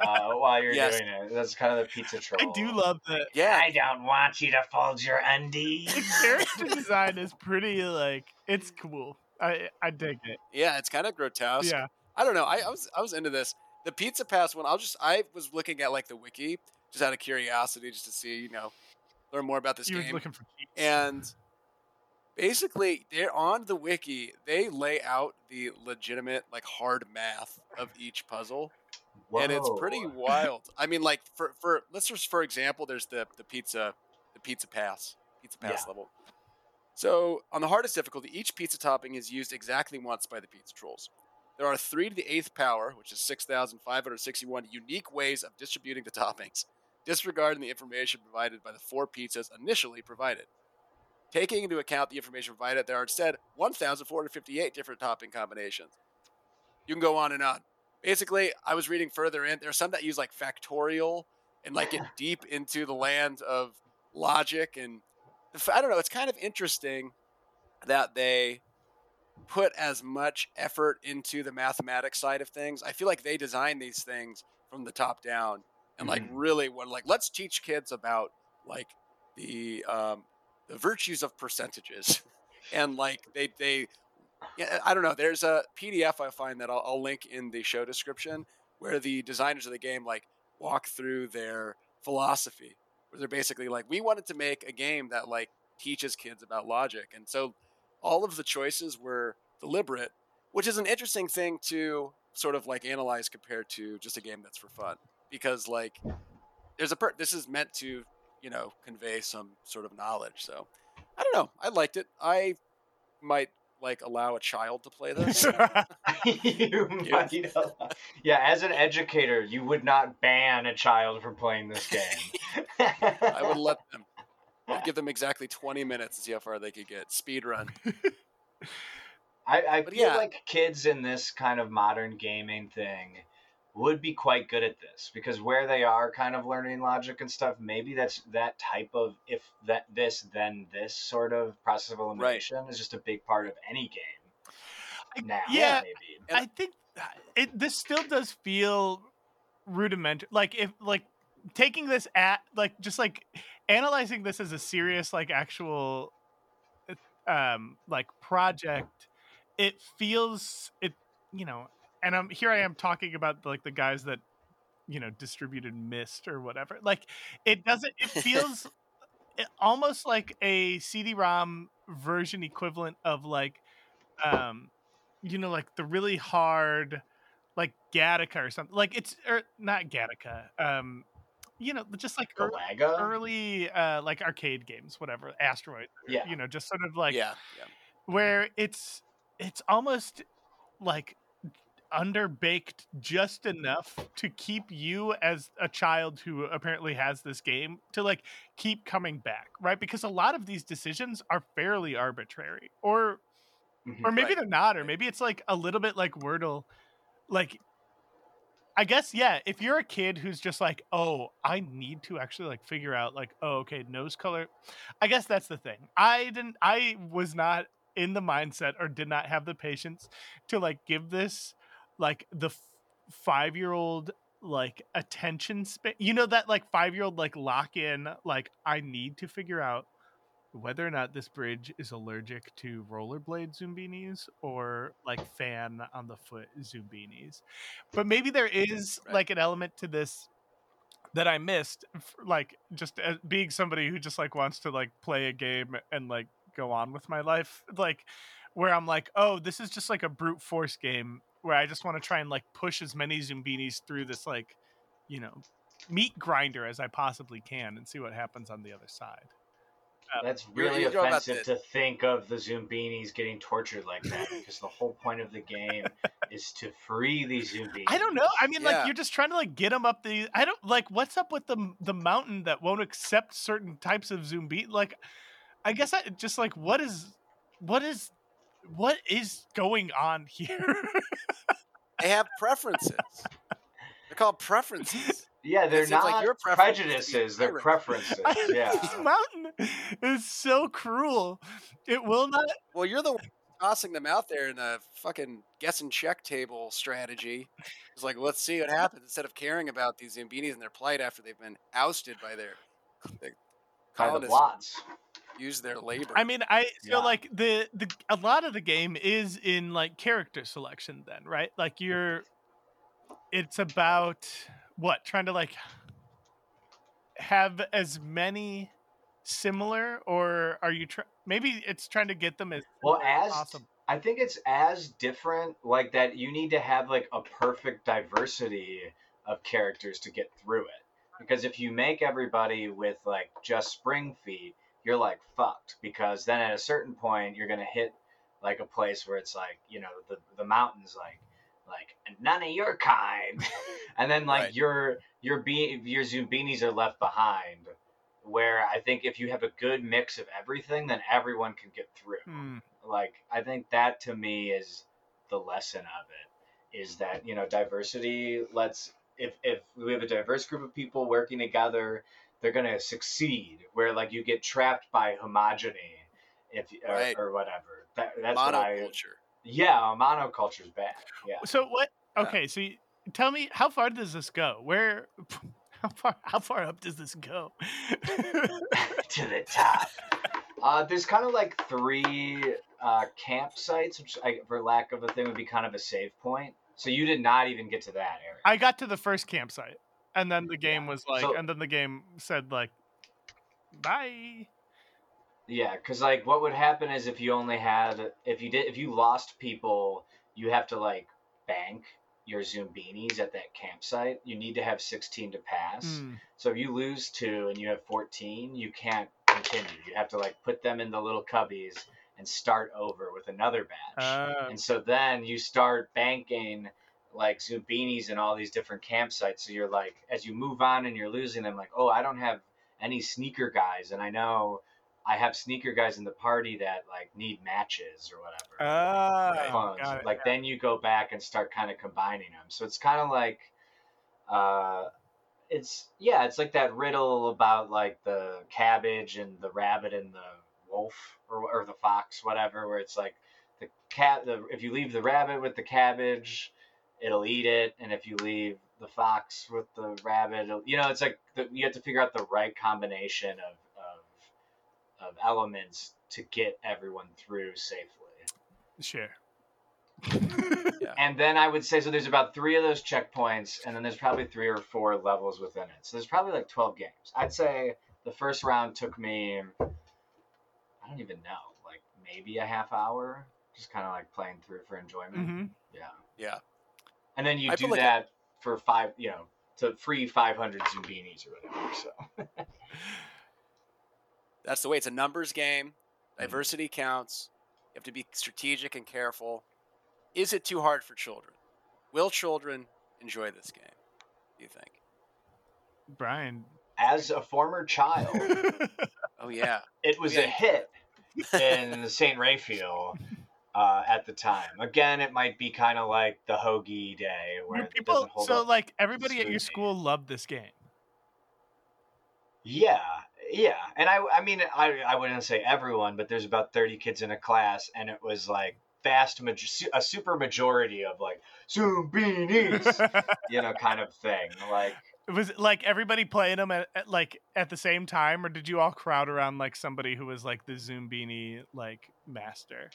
uh, while you're Yes. doing it. That's kind of the pizza troll. I do love that. Yeah. I don't want you to fold your undies. The undies. character design is pretty like it's cool. I I dig it. Yeah, it's kind of grotesque. Yeah. I don't know. I, I was I was into this. The Pizza Pass one, I'll just I was looking at like the wiki just out of curiosity, just to see, you know, learn more about this You were game. looking for cheats. And basically, they're on the wiki. They lay out the legitimate like hard math of each puzzle, and it's pretty wild. I mean, like for for let's just for example, there's the the pizza the pizza pass pizza pass Yeah. level. So on the hardest difficulty, each pizza topping is used exactly once by the pizza trolls. There are three to the eighth power, which is 6,561 unique ways of distributing the toppings, disregarding the information provided by the four pizzas initially provided. Taking into account the information provided, there are instead 1,458 different topping combinations. You can go on and on. Basically, I was reading further in. There are some that use like factorial and like get deep into the land of logic and I don't know. It's kind of interesting that they put as much effort into the mathematics side of things. I feel like they design these things from the top down and like Mhm. really what like let's teach kids about like the um, the virtues of percentages, and like they they yeah I don't know. There's a PDF I find that I'll, I'll link in the show description where the designers of the game like walk through their philosophy, where they're basically like we wanted to make a game that like teaches kids about logic, and so all of the choices were deliberate, which is an interesting thing to sort of like analyze compared to just a game that's for fun. Because like there's a per- this is meant to you know convey some sort of knowledge. So i don't know. I liked it. I might like allow a child to play this. You might, yeah, as an educator, you would not ban a child from playing this game. i would let them I'd give them exactly 20 minutes and see how far they could get speed run I, I But feel yeah. like kids in this kind of modern gaming thing would be quite good at this because where they are kind of learning logic and stuff, maybe that's that type of if that this then this sort of process of elimination is just a big part of any game. Now, yeah, maybe. I think it this still does feel rudimentary. Like if like taking this at like just like analyzing this as a serious like actual um like project, it feels it you know, and I'm here I am talking about like the guys that you know distributed Myst or whatever. Like it doesn't it feels it, almost like a CD-ROM version equivalent of like um you know like the really hard like Gattaca or something like it's or not Gattaca um you know just like Galaga? early uh like arcade games whatever asteroid Yeah. you know just sort of like yeah, yeah where it's it's almost like underbaked just enough to keep you as a child who apparently has this game to like keep coming back right because a lot of these decisions are fairly arbitrary or Mhm. or maybe Right, they're not or maybe it's like a little bit like wordle like i guess yeah if you're a kid who's just like oh i need to actually like figure out like oh okay nose color i guess that's the thing. I didn't i was not in the mindset or did not have the patience to like give this like the f- five year old like attention span you know that like five year old like lock in like i need to figure out whether or not this bridge is allergic to rollerblade zoombinis or like fan on the foot zoombinis. But maybe there is Right. like an element to this that I missed, like just as being somebody who just like wants to like play a game and like go on with my life, like where I'm like, oh, this is just like a brute force game where I just want to try and like push as many zoombinis through this like, you know, meat grinder as I possibly can and see what happens on the other side. That's You're- really you're offensive to think of the Zoombinis getting tortured like that because the whole point of the game is to free these Zoombinis. I don't know. I mean, like you're just trying to like get them up the. I don't like what's up with the the mountain that won't accept certain types of zombie. Like, I guess I just like what is what is what is going on here? they have preferences they're called preferences Yeah, they're It seems like not your preference is to be prejudices. They're preferences. Yeah. this mountain is so cruel. It will not. well you're the one tossing them out there in a fucking guess and check table strategy it's like let's see what happens instead of caring about these Zoombinis and their plight after they've been ousted by their the By the colonists use their labor I mean, I Yeah. feel like the the a lot of the game is in like character selection. Then, right? Like you're. It's about what trying to like have as many similar, or are you trying? Maybe it's trying to get them as Well, as possible. I think it's as different like that. You need to have like a perfect diversity of characters to get through it. Because if you make everybody with like just spring feet, you're like fucked. Because then at a certain point, you're gonna hit like a place where it's like you know the the mountains like like none of your kind, and then like Right. your your be your zoombinis are left behind. Where I think if you have a good mix of everything, then everyone can get through Hmm. like i think that to me is the lesson of it is that you know diversity lets if if we have a diverse group of people working together they're going to succeed where like you get trapped by homogeny if or, Right. or whatever that, that's what i monoculture yeah monoculture's bad yeah So what? Okay, so you, tell me how far does this go? Where? How far how far up does this go? to the top. Uh, there's kind of like three uh, campsites, which, I, for lack of a thing, would be kind of a save point. So you did not even get to that area. I got to the first campsite, and then the game was like, So- and then the game said like, bye. Yeah, because like what would happen is if you only had if you did if you lost people, you have to like bank your Zoombinis at that campsite. You need to have 16 to pass. Mm. So if you lose two and you have 14, you can't continue. You have to like put them in the little cubbies and start over with another batch. Uh, and so then you start banking like Zoombinis and all these different campsites. So you're like, as you move on and you're losing them, like, oh, I don't have any sneaker guys, and I know I have sneaker guys in the party that like need matches or whatever. Ah, Like, phones. it, like then you go back and start kind of combining them. So it's kind of like, uh, it's yeah, it's like that riddle about like the cabbage and the rabbit and the wolf or, or the fox, whatever, where it's like the cat. The if you leave the rabbit with the cabbage, it'll eat it, and if you leave the fox with the rabbit, it'll, you know, it's like the, you have to figure out the right combination of of of elements to get everyone through safely. Sure. And then I would say so. There's about three of those checkpoints, and then there's probably three or four levels within it. So there's probably like 12 games. I'd say the first round took me, I don't even know, like maybe a half hour, just kind of like playing through for enjoyment. hmm Yeah. Yeah. And then you I do feel like that for five, you know, to free 500 Zoombinis or whatever. So That's the way. It's a numbers game. Mm-hmm. Diversity counts. You have to be strategic and careful. Is it too hard for children? Will children enjoy this game? Do you think? Brian. as a former child, Oh yeah. it was Yeah. a hit in St. Raphael uh, at the time. Again, it might be kind of like the Hoagie Day where Do it people doesn't hold so up. like everybody at your school loved this game. Yeah, yeah, and I, I mean, I, I wouldn't say everyone, but there's about thirty kids in a class, and it was like vast, maj- su- a super majority of like Zoombinis, you know, kind of thing. Like, was it like everybody playing them at, at like at the same time, or did you all crowd around like somebody who was like the Zoombini like master?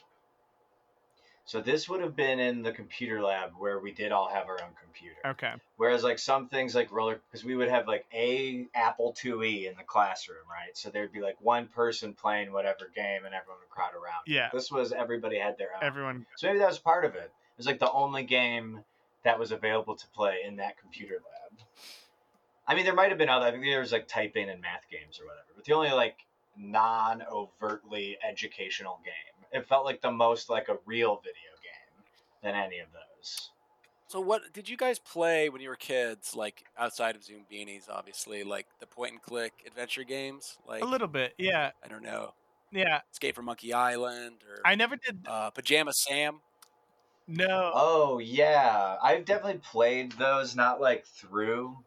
So this would have been in the computer lab where we did all have our own computer. Okay. Whereas like some things like roller, because we would have like a Apple IIe in the classroom, right? So there'd be like one person playing whatever game, and everyone would crowd around. Yeah. This was everybody had their own. Everyone. So maybe that was part of it. It was like the only game that was available to play in that computer lab. I mean, there might have been other. I think there was like typing and math games or whatever, but the only like non-overtly educational game. It felt like the most like a real video game than any of those. So what did you guys play when you were kids? Like outside of Zoombinis, obviously, like the point and click adventure games, like A little bit. Yeah. I don't know, Yeah. Escape from Monkey Island or I never did. uh, Pajama Sam. No. Oh yeah, I've definitely played those. Not like through,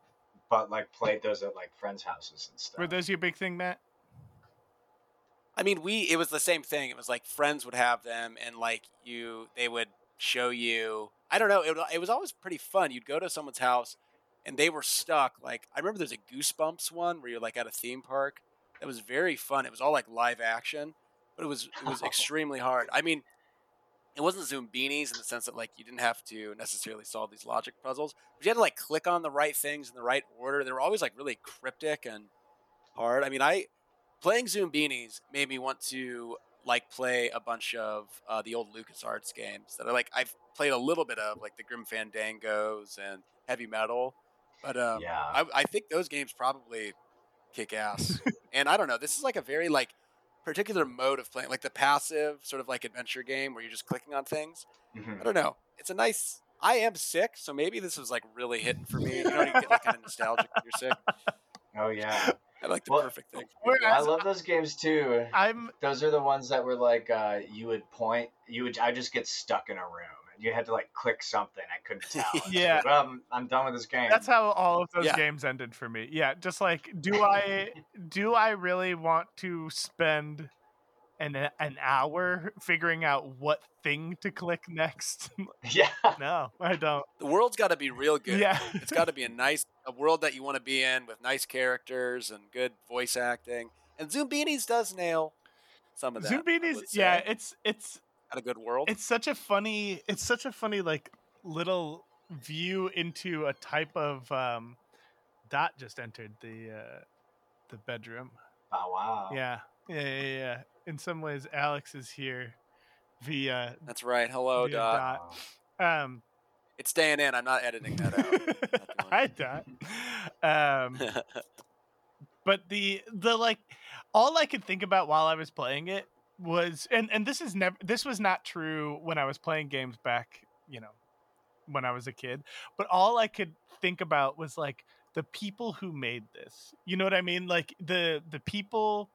but like played those at like friends' houses and stuff. Were those your big thing, Matt? I mean, we it was the same thing. It was like friends would have them, and like you, they would show you. I don't know. It, it was always pretty fun. You'd go to someone's house, and they were stuck. Like I remember, there's a Goosebumps one where you're like at a theme park. That was very fun. It was all like live action, but it was it was extremely hard. I mean, it wasn't Zoombinis in the sense that like you didn't have to necessarily solve these logic puzzles, but you had to like click on the right things in the right order. They were always like really cryptic and hard. I mean, I playing Zoombinis made me want to like play a bunch of uh, the old LucasArts games that I like. I've played a little bit of like the Grim Fandangos and Heavy Metal, but um, yeah. I, I think those games probably kick ass. and I don't know. This is like a very like particular mode of playing, like the passive sort of like adventure game where you're just clicking on things. Mhm. I don't know. It's a nice. I am sick, so maybe this was like really hitting for me. You know, you get like kind of nostalgic when you're sick. Oh yeah. I like the Well, perfect thing. I love those games too. I'm Those are the ones that were like uh, you would point. You would. I just get stuck in a room. and You had to like click something. I couldn't tell. Yeah. Like, well, I'm, I'm done with this game. That's how all of those Yeah. games ended for me. Yeah, just like do I do I really want to spend and an hour figuring out what thing to click next. Yeah. no, I don't. The world's got to be real good. Yeah, It's got to be a nice, a world that you want to be in with nice characters and good voice acting. And Zoombinis does nail some of that. I Zoombinis. Yeah, say. it's it's got a good world. it's such a funny it's such a funny like little view into a type of um dot just entered the uh the bedroom Oh wow. yeah yeah yeah yeah in some ways alex is here via That's right. Hello, Dot. dot um It's staying in. I'm not editing that out. hi dot um but the the like all i could think about while i was playing it was and and this is never this was not true when i was playing games back you know when i was a kid but all i could think about was like the people who made this you know what i mean like the the people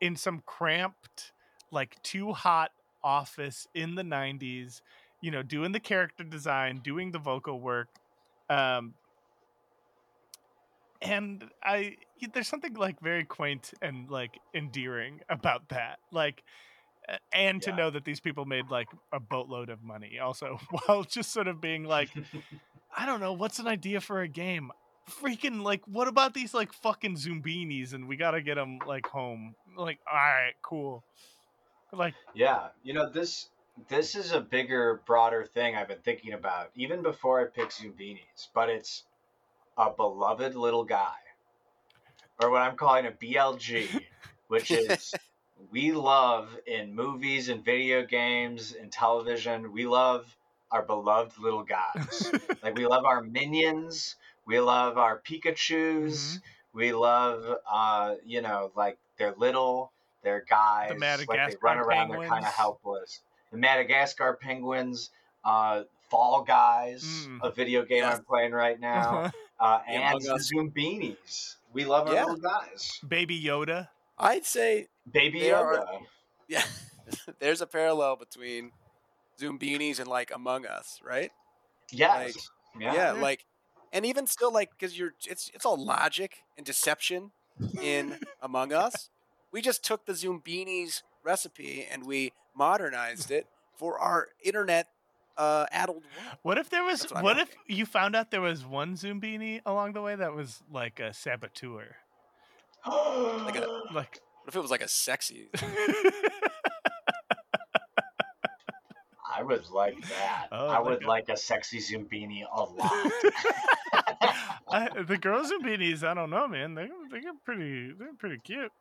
in some cramped like too hot office in the 90s you know doing the character design doing the vocal work um and i there's something like very quaint and like endearing about that like and to Yeah. know that these people made like a boatload of money also while just sort of being like i don't know what's an idea for a game freaking like what about these like fucking zoombinis and we gotta get them like home like all right cool like Yeah, you know this this is a bigger, broader thing I've been thinking about even before I picked Zoombinis, but it's a beloved little guy, or what I'm calling a BLG, which is we love in movies and video games and television. We love our beloved little guys. like we love our minions. We love our Pikachu's. We love, uh, you know, like they're little, they're guys. like they run around, they're kind of helpless. The Madagascar penguins, uh, Fall Guys, Mm. a video game Yes. I'm playing right now, uh, The and Among the Us. We love our Yeah. little guys. baby yoda I'd say, Baby They are- Yoda. yeah, there's a parallel between Zoombinis and like Among Us, right? Yes. Yeah, yeah. like, and even still, like, because you're, it's it's all logic and deception in Among Us. We just took the Zoombinis recipe and we modernized it for our internet uh, addled world. What if there was? What What if you found out there was one Zoombini along the way that was like a saboteur? Like a- Like, What if it was like a sexy? I would like that. Oh, I would a- like a sexy Zoombini a lot. I, the girl Zoombinis, I don't know, man. They they get pretty. They're pretty cute.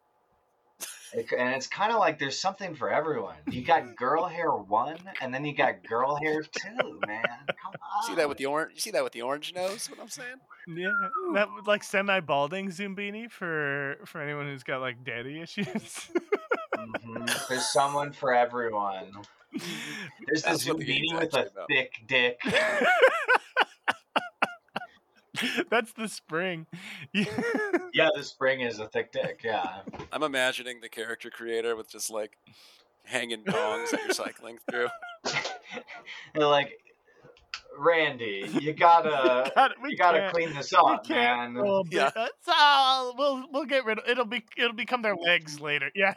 It- and it's kind of like there's something for everyone. You got girl hair one, and then you got girl hair two, man. Come on. see that with the orange? You see that with the orange nose? What I'm saying? Yeah, that would, like semi balding Zoombini for for anyone who's got like daddy issues. Mhm. There's someone for everyone. There's the That's what the with a actually about. thick dick. That's the spring. Yeah. Yeah, the spring is a thick dick. Yeah. I'm imagining the character creator with just like hanging dongs that you're cycling through. They're like, Randy, you gotta, God, we you gotta can't- clean this up, man. Yeah. the- It's all, we'll we'll get rid of it'll be it'll become their legs later. Yeah.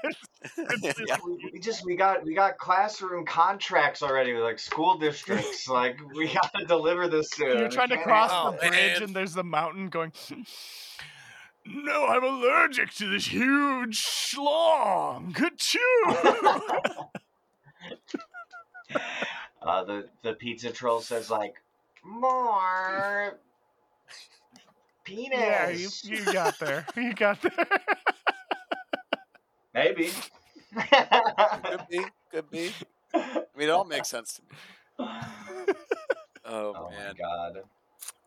yeah. we we just we got we got classroom contracts already with like school districts. like we gotta deliver this soon. You're trying to cross Oh, the bridge man. and there's the mountain going No, I'm allergic to this huge schlong. Achoo! Uh, the the pizza troll says like more penis. yeah, you, you got there. You got there. Maybe. Could be. Could be. I mean, it all makes sense to me. Oh, oh man. my god.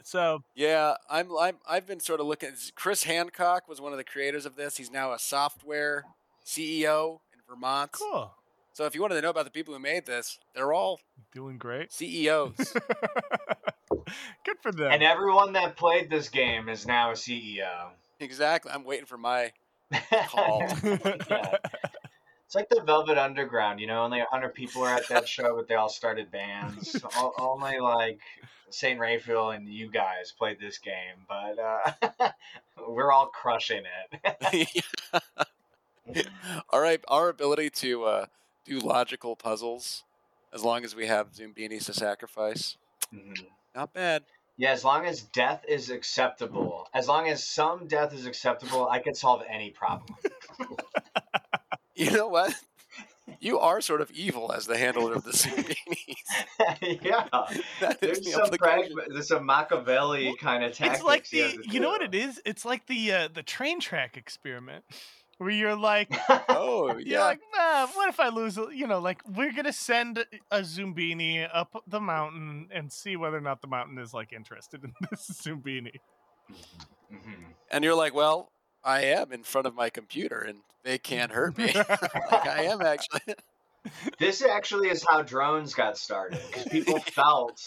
so Yeah, I'm, I'm. I've been sort of looking. Chris Hancock was one of the creators of this. He's now a software CEO in Vermont. cool. So if you wanted to know about the people who made this, they're all Doing great. CEOs. Good for them. And everyone that played this game is now a CEO. exactly. I'm waiting for my call. Yeah. It's like the Velvet Underground, you know, only 100 people were at that show, but they all started bands. O- only like St. Raphael and you guys played this game, but uh, we're all crushing it. All right, our ability to uh, do logical puzzles, as long as we have Zoombinis to sacrifice, Mhm. not bad. Yeah, as long as death is acceptable, as long as some death is acceptable, I can solve any problem. You know what? You are sort of evil as the handler of the Zoombinis. yeah, That is there's the some pragma- there's some Machiavelli kind of tactics. It's like the you know what it is? It's like the uh, the train track experiment where you're like Oh you're yeah, like, nah, what if I lose? You know, like we're gonna send a Zoombini up the mountain and see whether or not the mountain is like interested in this Zoombini. Mhm. and you're like, well, I am in front of my computer, and they can't hurt me. like I am actually. This actually is how drones got started because people felt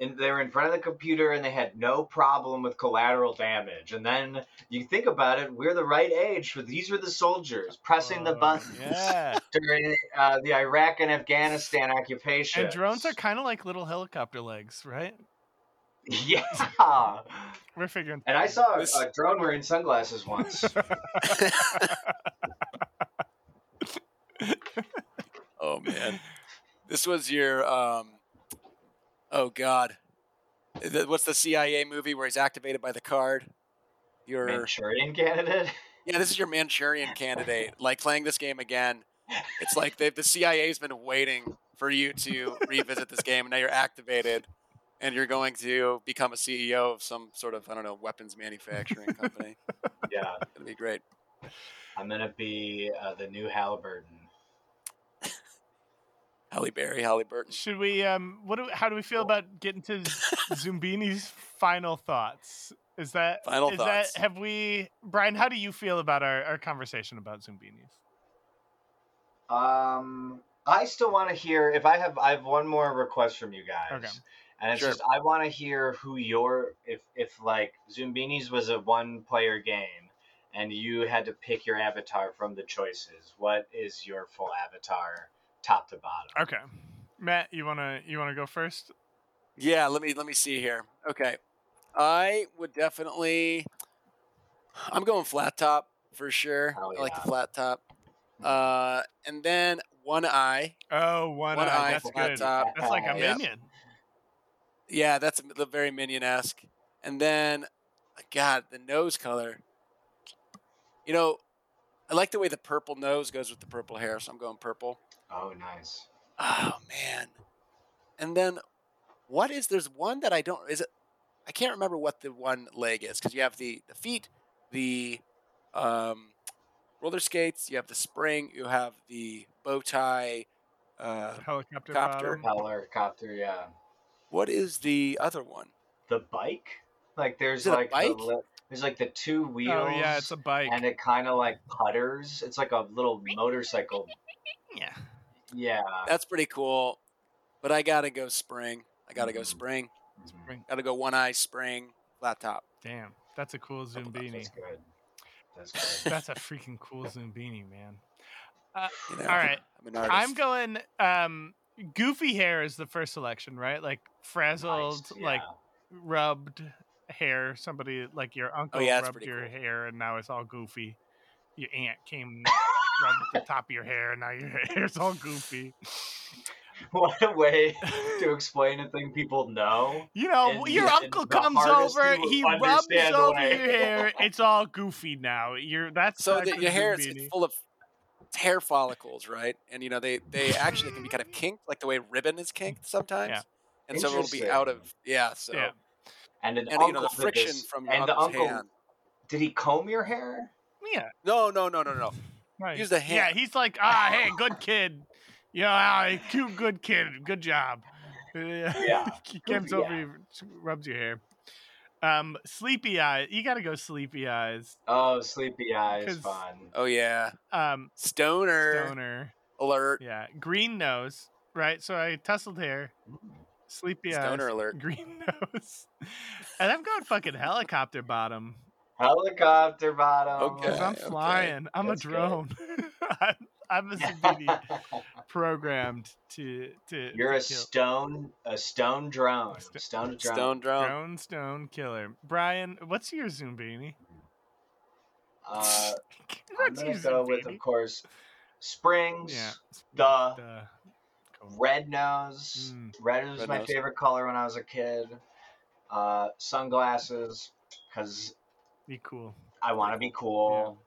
and they were in front of the computer and they had no problem with collateral damage. And then you think about it, we're the right age for these were the soldiers pressing the Oh, buttons Yeah. during uh, the Iraq and Afghanistan occupation. and drones are kind of like little helicopter legs, right? yeah. We're figuring. And I saw a, This- a drone wearing sunglasses once. oh man, this was your um. Oh God, what's the CIA movie where he's activated by the card? Your Manchurian candidate. yeah, this is your Manchurian candidate. Like playing this game again, it's like the CIA's been waiting for you to revisit this game, and now you're activated, and you're going to become a CEO of some sort of I don't know weapons manufacturing company. Yeah, gonna be great. I'm gonna be uh, the new Halliburton. Halle Berry, Halle Burton. Should we? Um. What? Do, how do we feel about getting to Zoombini's final thoughts? Is that Final is thoughts. that have we, Brian? How do you feel about our, our conversation about Zoombinis? Um, I still want to hear if I have. I have one more request from you guys. Okay. And it's Sure. just I want to hear who your if if like Zoombinis was a one player game and you had to pick your avatar from the choices. What is your full avatar, top to bottom? Okay, Matt, you wanna you wanna go first? Yeah, let me let me see here. Okay, I would definitely. I'm going flat top for sure. Hell I like the flat top. Uh, and then one eye. Oh, one, One eye. eye, That's flat good. top. That's like a Yeah. minion. Yeah, that's the very minion esque. And then, God, the nose color. You know, I like the way the purple nose goes with the purple hair, so I'm going purple. Oh, nice. Oh man. And then what is there's one that I don't is it I can't remember what the one leg is because you have the the feet, the um roller skates, you have the spring, you have the bow tie. Uh, Helicopter. Copter. bottom. Propeller, copter, yeah. what is the other one? The bike? Like there's Is it a like bike? The, li- there's like the two wheels. Oh yeah, it's a bike. and it kind of like putters. It's like a little motorcycle. yeah. Yeah. That's pretty cool. But I gotta go spring. I gotta go Mhm. spring. Spring. Gotta go one eye spring, flat top. Damn, that's a cool Zoombini. That's good. That's good. That's a freaking cool Zoombini, man. You know, All right. I'm an. I'm going. Um, goofy hair is the first selection, right? Like frazzled, Nice, like rubbed hair. Somebody like your oh, uncle Oh, yeah, rubbed your cool. hair, and now it's all goofy. Your aunt came rubbed the top of your hair, and now your hair's all goofy. What a way to explain a thing people know. You know, And your the- uncle comes over, he rubs over way. your hair. It's all goofy now. You're that's so to your hair is full of hair follicles, right? And you know they they actually can be kind of kinked, like the way ribbon is kinked sometimes. Yeah. And so it'll be out of yeah. So Yeah. And an and uncle you know the friction this, from your and the uncle's uncle hand. did he comb your hair? Yeah. No, no, no, no, no. Right. Use the hand. Yeah, he's like, ah, hey, good kid. Yeah, know, ah, cute, good kid. Good job. Yeah. he comes Goofy over, eye. he rubs your hair. Um, sleepy eyes. You got to go sleepy eyes. Oh, sleepy Eyes. fun. Oh yeah, Um, stoner, stoner. alert, Yeah, green nose. Right. So I tussled hair. Sleepy stoner eyes. alert. Green nose. and I'm going fucking helicopter bottom. Helicopter bottom. Okay. Because I'm okay. flying. I'm That's a drone. I'm, I'm a Zoombini programmed to to. You're to a kill. stone, a stone drone, St- stone drone. Stone drone. Drone stone killer. Brian, what's your Zoombini? Uh, I'm gonna go with, of course, springs. Yeah. The Duh. Cool. red nose. Mm. Red was Red my nose. favorite color when I was a kid. Uh, sunglasses, because Be cool. I want to be cool.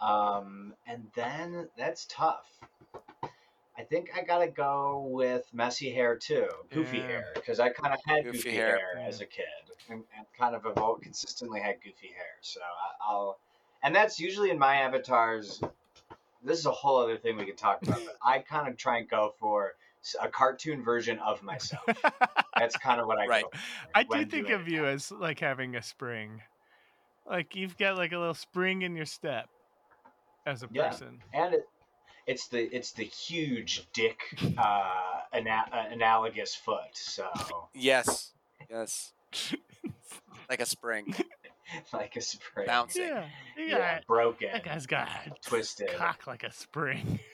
Um, and then that's tough. I think I gotta go with messy hair too, goofy Yeah. hair, because I kind of had Goofy goofy, hair. hair, as a kid, and, and kind of evo- consistently had goofy hair. So I, I'll, and that's usually in my avatars. This is a whole other thing we could talk about, but I kind of try and go for a cartoon version of myself. That's kind of what I Right. go. For I do think of you as like having a spring. Like you've got like a little spring in your step as a Yeah. person. and it, it's the it's the huge dick uh, ana- uh, analogous foot. So Yes. Yes. Like a spring. like a spring, Bouncing. Yeah. You yeah, broken, That guy's got twisted. cock like a spring.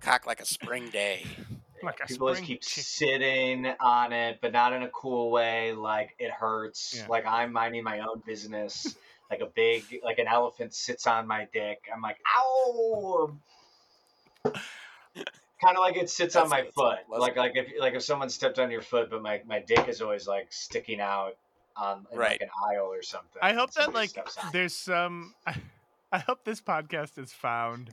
Cock like a spring day. like a People just keep chick. sitting on it, but not in a cool way. Like it hurts. Yeah. Like I'm minding my own business. like a big, like an elephant sits on my dick. I'm like, ow. kind of like it sits on my foot. Like like if like if someone stepped on your foot, but my, my dick is always like sticking out Um, on in Right. like an aisle or something. I hope that like steps on it. there's some I, I hope this podcast is found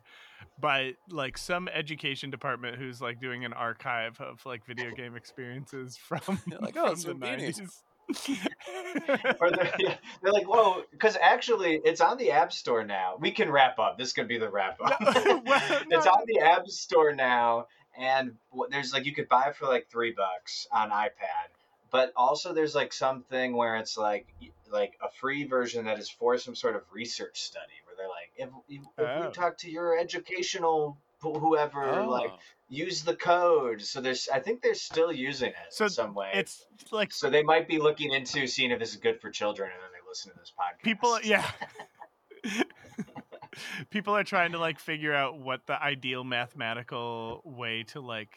by like some education department who's like doing an archive of like video game experiences from, like, "Oh, from the Zoombinis." 90s. Or they're, yeah, they're like, whoa, because actually it's on the App Store now. We can wrap up. This could be the wrap up. No, well, it's no. on the App Store now, and there's like you could buy it for like three bucks on iPad. But also there's like something where it's like like a free version that is for some sort of research study where they're like, if, if Oh. you talk to your educational wh- whoever, like Oh. use the code. So there's I think they're still using it So in some way. it's like So they might be looking into seeing if this is good for children, and then they listen to this podcast. people yeah people are trying to like figure out what the ideal mathematical way to like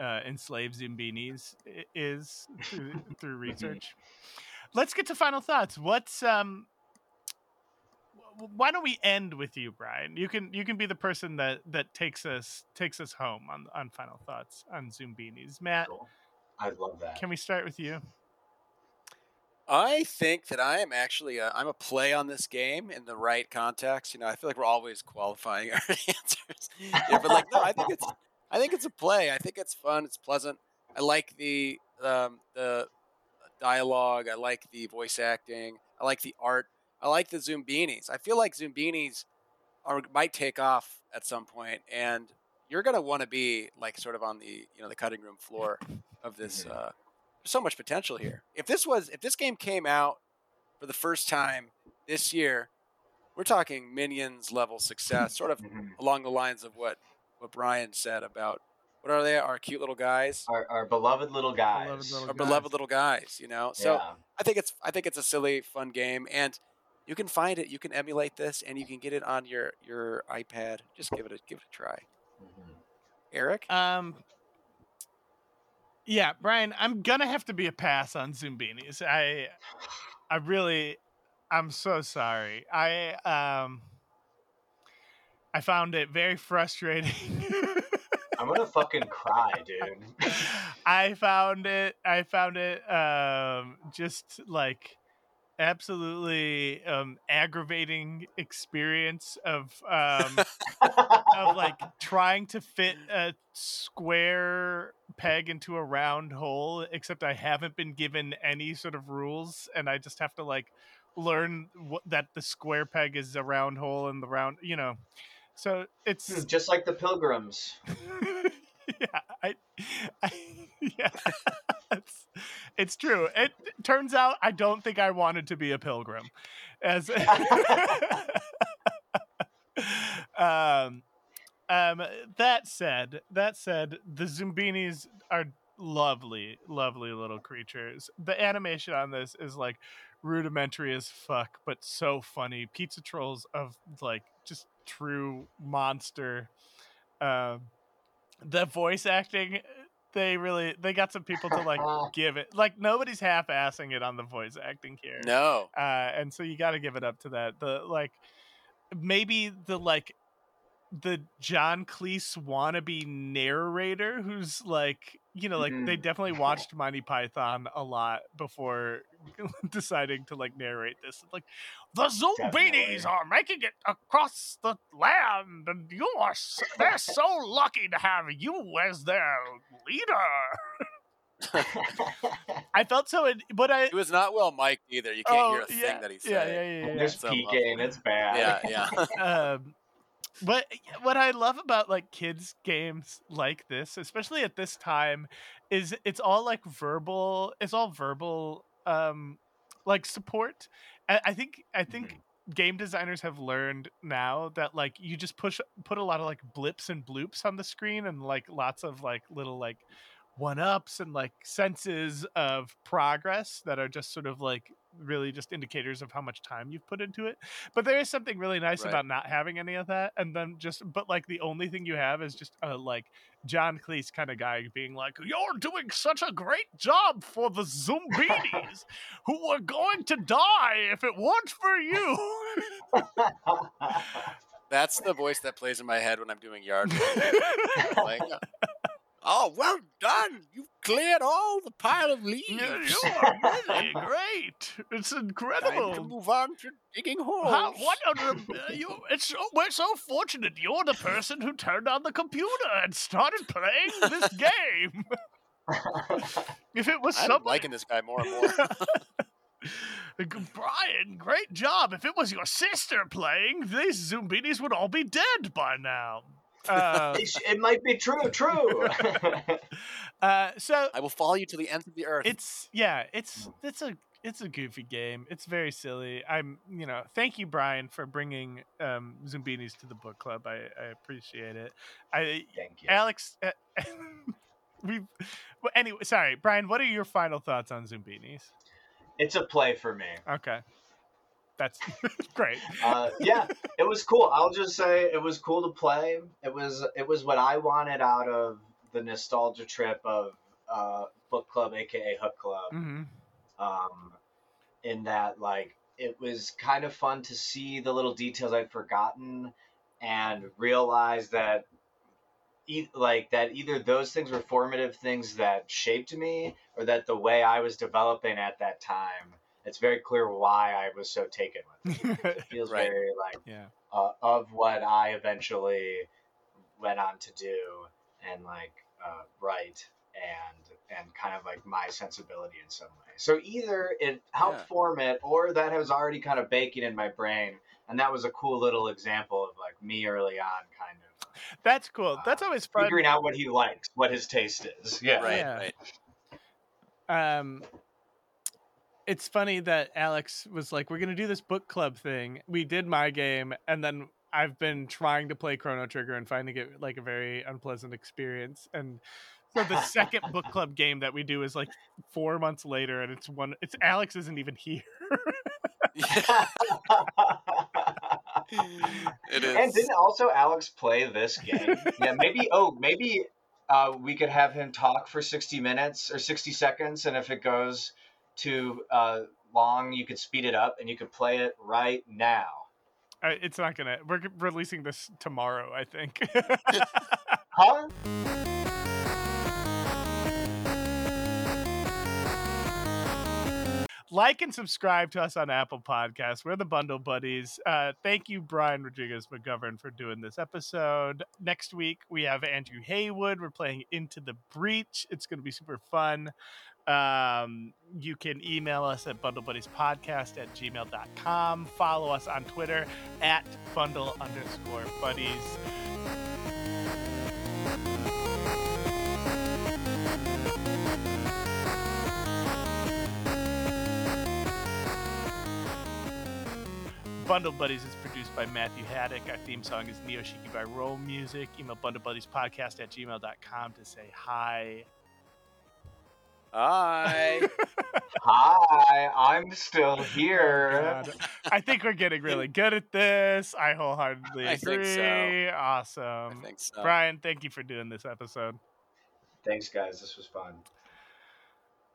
uh, enslave zoombinis is through, through research let's get to final thoughts what's um why don't we end with you brian you can you can be the person that that takes us takes us home on on final thoughts on zoombinis matt Cool. I love that. can we start with you I think that I am actually a, I'm a play on this game in the right context. You know, I feel like we're always qualifying our answers. Yeah, but like, no, I think it's I think it's a play. I think it's fun. It's pleasant. I like the um, the dialogue. I like the voice acting. I like the art. I like the Zoombinis. I feel like Zoombinis are might take off at some point, and you're gonna want to be like sort of on the you know the cutting room floor of this. Uh, there's so much potential here. If this was if this game came out for the first time this year, we're talking minions level success, sort of Mhm. along the lines of what what Brian said about what are they? Our cute little guys, Our, our beloved little guys. Beloved little our guys. beloved little guys. You know, so yeah. I think it's I think it's a silly, fun game, and you can find it. You can emulate this, and you can get it on your your iPad. Just give it a give it a try. Mhm. Eric, Um. Yeah, Brian, I'm gonna have to be a pass on Zoombinis. I, I really, I'm so sorry. I um, I found it very frustrating. I'm gonna fucking cry, dude. I found it. I found it um, just like absolutely um, aggravating experience of um, of like trying to fit a square peg into a round hole except i haven't been given any sort of rules and i just have to like learn what, that the square peg is a round hole and the round you know so it's Just like the pilgrims. yeah i, I yeah it's, it's true. It turns out i don't think i wanted to be a pilgrim as um um that said that said the zoombinis are lovely lovely little creatures. The animation on this is like rudimentary as fuck but so funny. Pizza trolls of like just true monster. Um the voice acting they really they got some people to like give it like nobody's half-assing it on the voice acting here. No. uh and so you got to give it up to that. The like maybe the like the john cleese wannabe narrator who's like you know like they Mhm. definitely watched monty python a lot before deciding to like narrate this like the Definitely. zoombinis are making it across the land and you are s- they're so lucky to have you as their leader i felt so in, but i It was not well mic'd either. You can't hear a Oh, yeah, thing that he said. yeah yeah yeah, yeah. There's So peeking. muffled. It's bad. Yeah, yeah. um, but what I love about like kids games like this, especially at this time, is it's all like verbal. It's all verbal, um, like support. I, I think I think game designers have learned now that like you just push put a lot of like blips and bloops on the screen and like lots of like little like one ups and like senses of progress that are just sort of like really just indicators of how much time you've put into it. But there is something really nice Right. about not having any of that. And then just, but like the only thing you have is just a like John Cleese kind of guy being like, You're doing such a great job for the Zoombinis who were going to die if it weren't for you. That's the voice that plays in my head when I'm doing yard work. like, oh, well done. You've cleared all the pile of leaves. you, you are really great. It's Time to incredible. move on to digging holes. How, what uh, you, it's so, we're so fortunate you're the person who turned on the computer and started playing this game. if it was I'm somebody, liking this guy more and more. Brian, great job. If it was your sister playing, these Zoombinis would all be dead by now. Uh, it, it might be true. True. uh, so I will follow you to the ends of the earth. it's yeah, it's it's a it's a goofy game. It's very silly. I'm you know thank you Brian for bringing um, Zoombinis to the book club. I, I appreciate it. I Thank you. Alex, uh, we well, anyway. Sorry, Brian. What are your final thoughts on Zoombinis? It's a play for me. Okay, that's great. Uh, yeah, it was cool. I'll just say it was cool to play. It was it was what I wanted out of the nostalgia trip of uh, book club, aka Hook Club. hmm um, in that like it was kind of fun to see the little details I'd forgotten and realize that e- like that either those things were formative things that shaped me or that the way I was developing at that time it's very clear why I was so taken with it. It feels Right. very like yeah. uh, of what I eventually went on to do and like uh, write and and kind of like my sensibility in some way. So either it helped Yeah. form it or that was already kind of baking in my brain and that was a cool little example of like me early on kind of That's cool. That's uh, always fun. figuring out what he likes, what his taste is. Yeah. right, Yeah. right. um it's funny that Alex was like, "We're gonna do this book club thing." We did my game, and then I've been trying to play Chrono Trigger and finding it like a very unpleasant experience. And so the second book club game that we do is like four months later, and it's one. It's Alex isn't even here. it is. And didn't also Alex play this game? yeah, maybe. Oh, maybe uh, we could have him talk for sixty minutes or sixty seconds, and if it goes too uh, long, you could speed it up and you could play it right now. Uh, it's not gonna. We're releasing this tomorrow, I think. Huh? like and subscribe to us on Apple Podcasts. We're the Bundle Buddies. Uh, thank you, Brian Rodriguez McGovern, for doing this episode. Next week, we have Andrew Haywood. We're playing Into the Breach. It's going to be super fun. Um, you can email us at bundlebuddiespodcast at gmail.com. Follow us on Twitter at bundle underscore buddies. Bundle Buddies is produced by Matthew Haddock. Our theme song is Neoshiki by Roll Music. Email bundlebuddiespodcast at gmail.com to say hi. Hi. Hi, I'm still Oh, here. God. I think we're getting really good at this. I wholeheartedly I agree. think so. I Awesome. think so. Brian, thank you for doing this episode. Thanks, guys. This was fun.